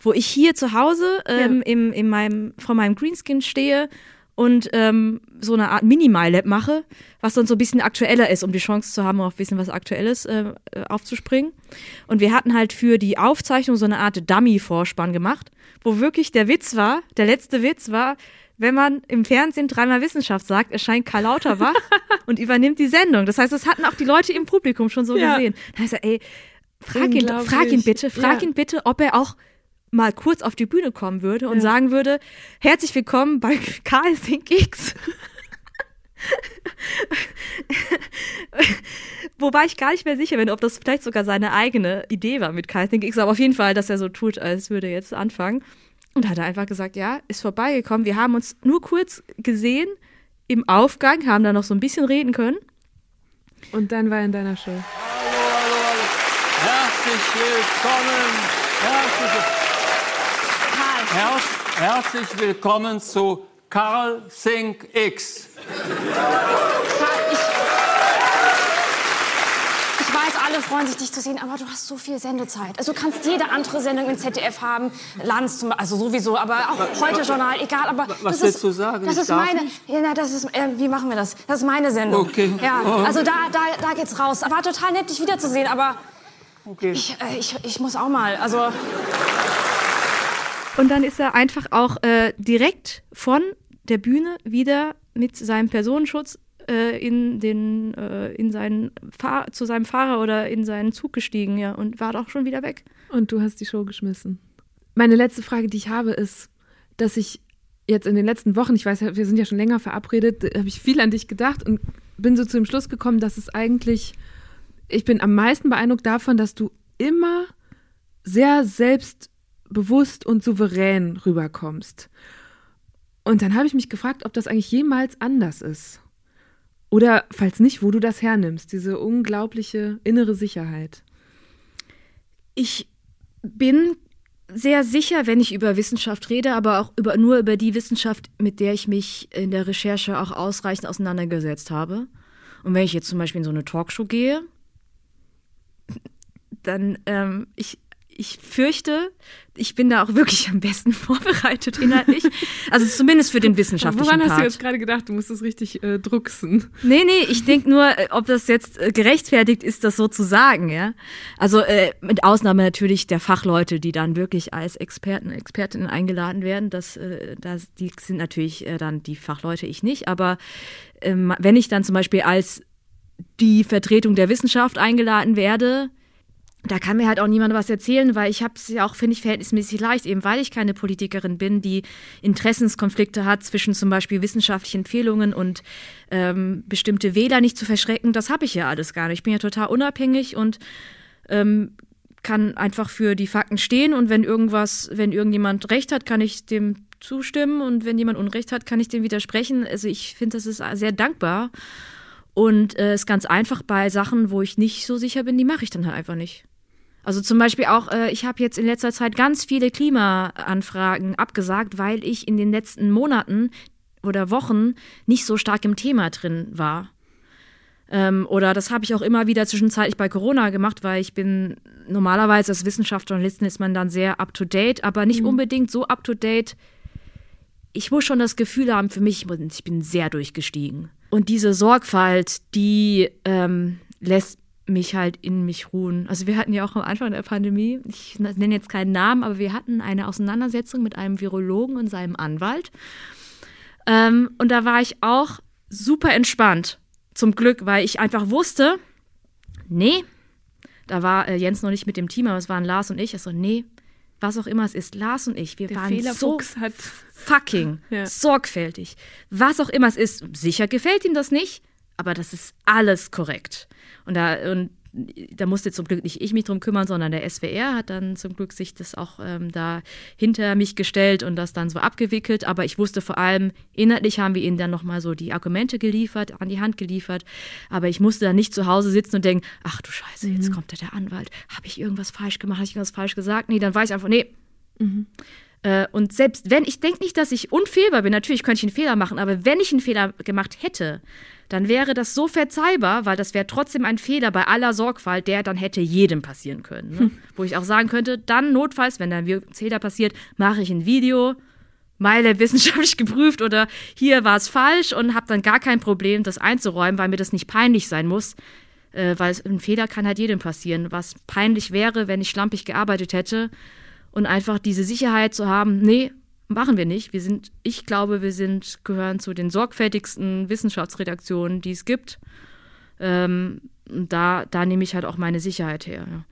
wo ich hier zu Hause ähm, ja. im, in meinem, vor meinem Greenskin stehe und ähm, so eine Art Mini-MyLab mache, was dann so ein bisschen aktueller ist, um die Chance zu haben, auf ein bisschen was Aktuelles äh, äh, aufzuspringen. Und wir hatten halt für die Aufzeichnung so eine Art Dummy-Vorspann gemacht, wo wirklich der Witz war, der letzte Witz war, wenn man im Fernsehen dreimal Wissenschaft sagt, erscheint Karl Lauterbach und übernimmt die Sendung. Das heißt, das hatten auch die Leute im Publikum schon so ja. gesehen. Da heißt er, ey, frag ihn, frag ihn bitte, frag ja. ihn bitte, ob er auch mal kurz auf die Bühne kommen würde und ja. sagen würde, herzlich willkommen bei Karl Think X. Wobei ich gar nicht mehr sicher bin, ob das vielleicht sogar seine eigene Idee war mit Kai Think X, aber auf jeden Fall, dass er so tut, als würde er jetzt anfangen. Und hat er einfach gesagt, ja, ist vorbeigekommen. Wir haben uns nur kurz gesehen im Aufgang, haben da noch so ein bisschen reden können. Und dann war er in deiner Show. Hallo, hallo, hallo. Herzlich willkommen. Herzlich willkommen. Herz, herzlich willkommen zu Carl Think X. Ich, ich weiß, alle freuen sich, dich zu sehen, aber du hast so viel Sendezeit. Also du kannst jede andere Sendung im ZDF haben, Lanz zum also sowieso, aber auch heute Journal, egal. Aber was willst du sagen? Das ist meine. Ja, na, das ist. Äh, wie machen wir das? Das ist meine Sendung. Okay. Ja, oh. also da, da, da geht's raus. War total nett, dich wiederzusehen, aber okay. ich, äh, ich, ich muss auch mal. Also. Und dann ist er einfach auch äh, direkt von der Bühne wieder mit seinem Personenschutz äh, in den äh, in seinen Fahr zu seinem Fahrer oder in seinen Zug gestiegen, ja, und war doch schon wieder weg. Und du hast die Show geschmissen. Meine letzte Frage, die ich habe, ist, dass ich jetzt in den letzten Wochen, ich weiß, wir sind ja schon länger verabredet, habe ich viel an dich gedacht und bin so zu dem Schluss gekommen, dass es eigentlich, ich bin am meisten beeindruckt davon, dass du immer sehr selbst bewusst und souverän rüberkommst. Und dann habe ich mich gefragt, ob das eigentlich jemals anders ist. Oder falls nicht, wo du das hernimmst, diese unglaubliche innere Sicherheit. Ich bin sehr sicher, wenn ich über Wissenschaft rede, aber auch über, nur über die Wissenschaft, mit der ich mich in der Recherche auch ausreichend auseinandergesetzt habe. Und wenn ich jetzt zum Beispiel in so eine Talkshow gehe, dann ähm, ich ich fürchte, ich bin da auch wirklich am besten vorbereitet inhaltlich. Also zumindest für den wissenschaftlichen Woran Part. hast du jetzt gerade gedacht, du musst es richtig äh, drucksen? Nee, nee, ich denke nur, äh, ob das jetzt äh, gerechtfertigt ist, das so zu sagen, ja. Also äh, mit Ausnahme natürlich der Fachleute, die dann wirklich als Experten, Expertinnen eingeladen werden. Das, äh, das, die sind natürlich äh, dann die Fachleute, ich nicht. Aber ähm, wenn ich dann zum Beispiel als die Vertretung der Wissenschaft eingeladen werde, da kann mir halt auch niemand was erzählen, weil ich habe es ja auch, finde ich, verhältnismäßig leicht, eben weil ich keine Politikerin bin, die Interessenskonflikte hat zwischen zum Beispiel wissenschaftlichen Empfehlungen und ähm, bestimmte Wähler nicht zu verschrecken. Das habe ich ja alles gar nicht. Ich bin ja total unabhängig und ähm, kann einfach für die Fakten stehen und wenn irgendwas, wenn irgendjemand recht hat, kann ich dem zustimmen und wenn jemand Unrecht hat, kann ich dem widersprechen. Also ich finde, das ist sehr dankbar und es äh, ist ganz einfach bei Sachen, wo ich nicht so sicher bin, die mache ich dann halt einfach nicht. Also zum Beispiel auch, äh, ich habe jetzt in letzter Zeit ganz viele Klimaanfragen abgesagt, weil ich in den letzten Monaten oder Wochen nicht so stark im Thema drin war. Ähm, oder das habe ich auch immer wieder zwischenzeitlich bei Corona gemacht, weil ich bin normalerweise als Wissenschaftsjournalistin ist man dann sehr up to date, aber nicht mhm. unbedingt so up to date. Ich muss schon das Gefühl haben, für mich, ich bin sehr durchgestiegen. Und diese Sorgfalt, die ähm, lässt mich halt in mich ruhen. Also wir hatten ja auch am Anfang der Pandemie, ich nenne jetzt keinen Namen, aber wir hatten eine Auseinandersetzung mit einem Virologen und seinem Anwalt. Ähm, und da war ich auch super entspannt, zum Glück, weil ich einfach wusste, nee, da war äh, Jens noch nicht mit dem Team, aber es waren Lars und ich. Also nee, was auch immer es ist, Lars und ich, wir der waren so fucking ja. sorgfältig. Was auch immer es ist, sicher gefällt ihm das nicht, aber das ist alles korrekt. Und da, und da musste zum Glück nicht ich mich drum kümmern, sondern der SWR hat dann zum Glück sich das auch ähm, da hinter mich gestellt und das dann so abgewickelt. Aber ich wusste vor allem, inhaltlich haben wir ihnen dann nochmal so die Argumente geliefert, an die Hand geliefert. Aber ich musste dann nicht zu Hause sitzen und denken, ach du Scheiße, jetzt mhm. kommt da der Anwalt. Habe ich irgendwas falsch gemacht? Habe ich irgendwas falsch gesagt? Nee, dann weiß ich einfach, nee. Mhm. Äh, und selbst wenn, ich denke nicht, dass ich unfehlbar bin, natürlich könnte ich einen Fehler machen, aber wenn ich einen Fehler gemacht hätte, dann wäre das so verzeihbar, weil das wäre trotzdem ein Fehler bei aller Sorgfalt, der dann hätte jedem passieren können. Ne? Hm. Wo ich auch sagen könnte, dann notfalls, wenn dann ein Fehler passiert, mache ich ein Video, Meile wissenschaftlich geprüft oder hier war es falsch und habe dann gar kein Problem, das einzuräumen, weil mir das nicht peinlich sein muss. Äh, weil ein Fehler kann halt jedem passieren. Was peinlich wäre, wenn ich schlampig gearbeitet hätte und einfach diese Sicherheit zu haben, nee, machen wir nicht. Wir sind, ich glaube, wir sind, gehören zu den sorgfältigsten Wissenschaftsredaktionen, die es gibt. Ähm, da, da nehme ich halt auch meine Sicherheit her. Ja.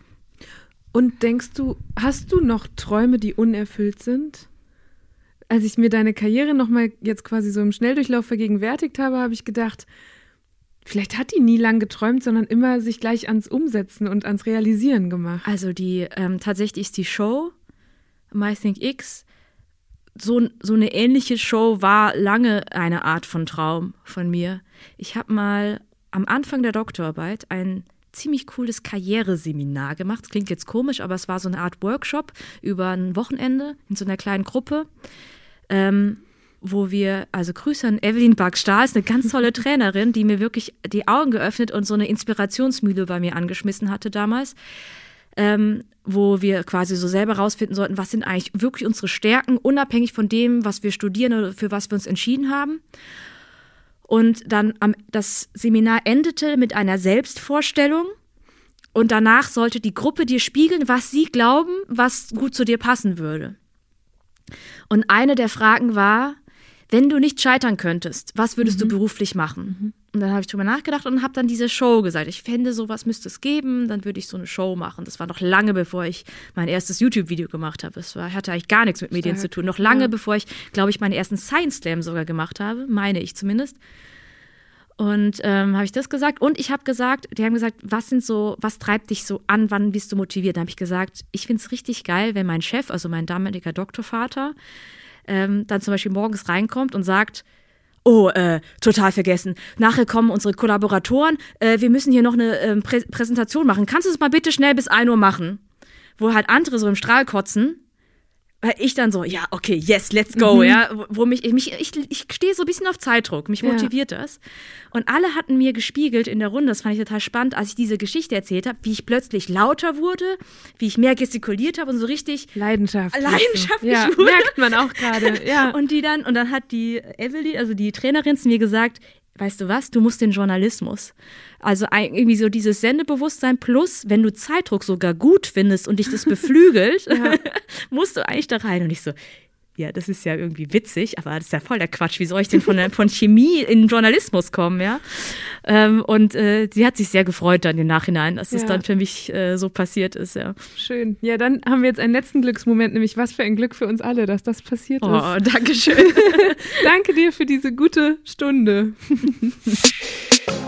Und denkst du, hast du noch Träume, die unerfüllt sind? Als ich mir deine Karriere nochmal jetzt quasi so im Schnelldurchlauf vergegenwärtigt habe, habe ich gedacht, vielleicht hat die nie lang geträumt, sondern immer sich gleich ans Umsetzen und ans Realisieren gemacht. Also die, ähm, tatsächlich ist die Show MyThink X so, so eine ähnliche Show war lange eine Art von Traum von mir. Ich habe mal am Anfang der Doktorarbeit ein ziemlich cooles Karriereseminar gemacht. Das klingt jetzt komisch, aber es war so eine Art Workshop über ein Wochenende in so einer kleinen Gruppe. Ähm, wo wir, also Grüße an Evelyn Bark-Stahl, ist eine ganz tolle Trainerin, die mir wirklich die Augen geöffnet und so eine Inspirationsmühle bei mir angeschmissen hatte damals ähm, wo wir quasi so selber rausfinden sollten, was sind eigentlich wirklich unsere Stärken, unabhängig von dem, was wir studieren oder für was wir uns entschieden haben. Und dann am, das Seminar endete mit einer Selbstvorstellung. Und danach sollte die Gruppe dir spiegeln, was sie glauben, was gut zu dir passen würde. Und eine der Fragen war, wenn du nicht scheitern könntest, was würdest mhm. du beruflich machen? Mhm. Und dann habe ich drüber nachgedacht und habe dann diese Show gesagt. Ich fände, sowas müsste es geben, dann würde ich so eine Show machen. Das war noch lange, bevor ich mein erstes YouTube-Video gemacht habe. Es war, hatte eigentlich gar nichts mit Medien Stark. zu tun. Noch lange, ja. bevor ich, glaube ich, meinen ersten Science Slam sogar gemacht habe, meine ich zumindest. Und ähm, habe ich das gesagt. Und ich habe gesagt, die haben gesagt, was sind so, was treibt dich so an, wann bist du motiviert? Dann habe ich gesagt, ich finde es richtig geil, wenn mein Chef, also mein damaliger Doktorvater, ähm, dann zum Beispiel morgens reinkommt und sagt, Oh, äh, total vergessen. Nachher kommen unsere Kollaboratoren. Äh, wir müssen hier noch eine äh, Prä Präsentation machen. Kannst du es mal bitte schnell bis 1 Uhr machen? Wo halt andere so im Strahl kotzen. Weil ich dann so, ja, okay, yes, let's go, Mhm. ja. Wo mich, mich ich, ich stehe so ein bisschen auf Zeitdruck, mich Ja. motiviert das. Und alle hatten mir gespiegelt in der Runde, das fand ich total spannend, als ich diese Geschichte erzählt habe, wie ich plötzlich lauter wurde, wie ich mehr gestikuliert habe und so richtig Leidenschaftlich. leidenschaftlich ja, wurde. merkt man auch gerade. Ja. Und die dann, und dann hat die Emily, also die Trainerin, zu mir gesagt, weißt du was, du musst den Journalismus. Also irgendwie so dieses Sendebewusstsein plus, wenn du Zeitdruck sogar gut findest und dich das beflügelt, musst du eigentlich da rein. Und ich so, ja, das ist ja irgendwie witzig, aber das ist ja voll der Quatsch. Wie soll ich denn von, von Chemie in Journalismus kommen, ja? Ähm, und äh, sie hat sich sehr gefreut dann im Nachhinein, dass es Ja. dann für mich äh, so passiert ist, ja. Schön. Ja, dann haben wir jetzt einen letzten Glücksmoment, nämlich was für ein Glück für uns alle, dass das passiert Oh, ist. danke schön. Danke dir für diese gute Stunde.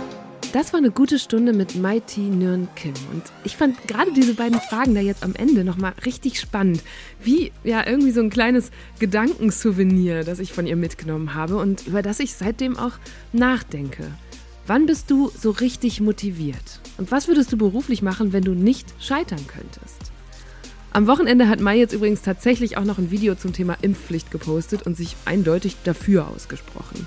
Das war eine gute Stunde mit Mighty Nguyen Kim. Und ich fand gerade diese beiden Fragen da jetzt am Ende nochmal richtig spannend. Wie ja irgendwie so ein kleines Gedankensouvenir, das ich von ihr mitgenommen habe und über das ich seitdem auch nachdenke. Wann bist du so richtig motiviert? Und was würdest du beruflich machen, wenn du nicht scheitern könntest? Am Wochenende hat Mai jetzt übrigens tatsächlich auch noch ein Video zum Thema Impfpflicht gepostet und sich eindeutig dafür ausgesprochen.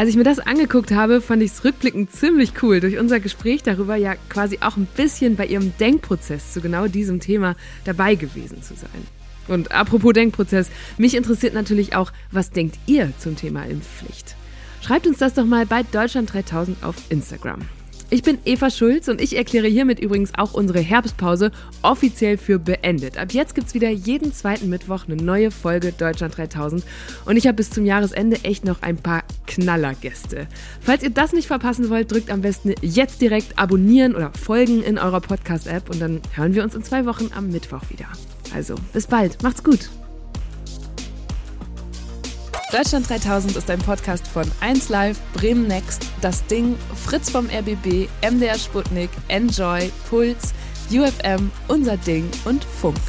Als ich mir das angeguckt habe, fand ich es rückblickend ziemlich cool, durch unser Gespräch darüber ja quasi auch ein bisschen bei ihrem Denkprozess zu genau diesem Thema dabei gewesen zu sein. Und apropos Denkprozess, mich interessiert natürlich auch, was denkt ihr zum Thema Impfpflicht? Schreibt uns das doch mal bei Deutschland 3000 auf Instagram. Ich bin Eva Schulz und ich erkläre hiermit übrigens auch unsere Herbstpause offiziell für beendet. Ab jetzt gibt's wieder jeden zweiten Mittwoch eine neue Folge Deutschland 3000 und ich habe bis zum Jahresende echt noch ein paar Knallergäste. Falls ihr das nicht verpassen wollt, drückt am besten jetzt direkt abonnieren oder folgen in eurer Podcast-App und dann hören wir uns in zwei Wochen am Mittwoch wieder. Also, bis bald, macht's gut! Deutschland 3000 ist ein Podcast von 1Live, Bremen Next, Das Ding, Fritz vom RBB, MDR Sputnik, Enjoy, Puls, UFM, Unser Ding und Funk.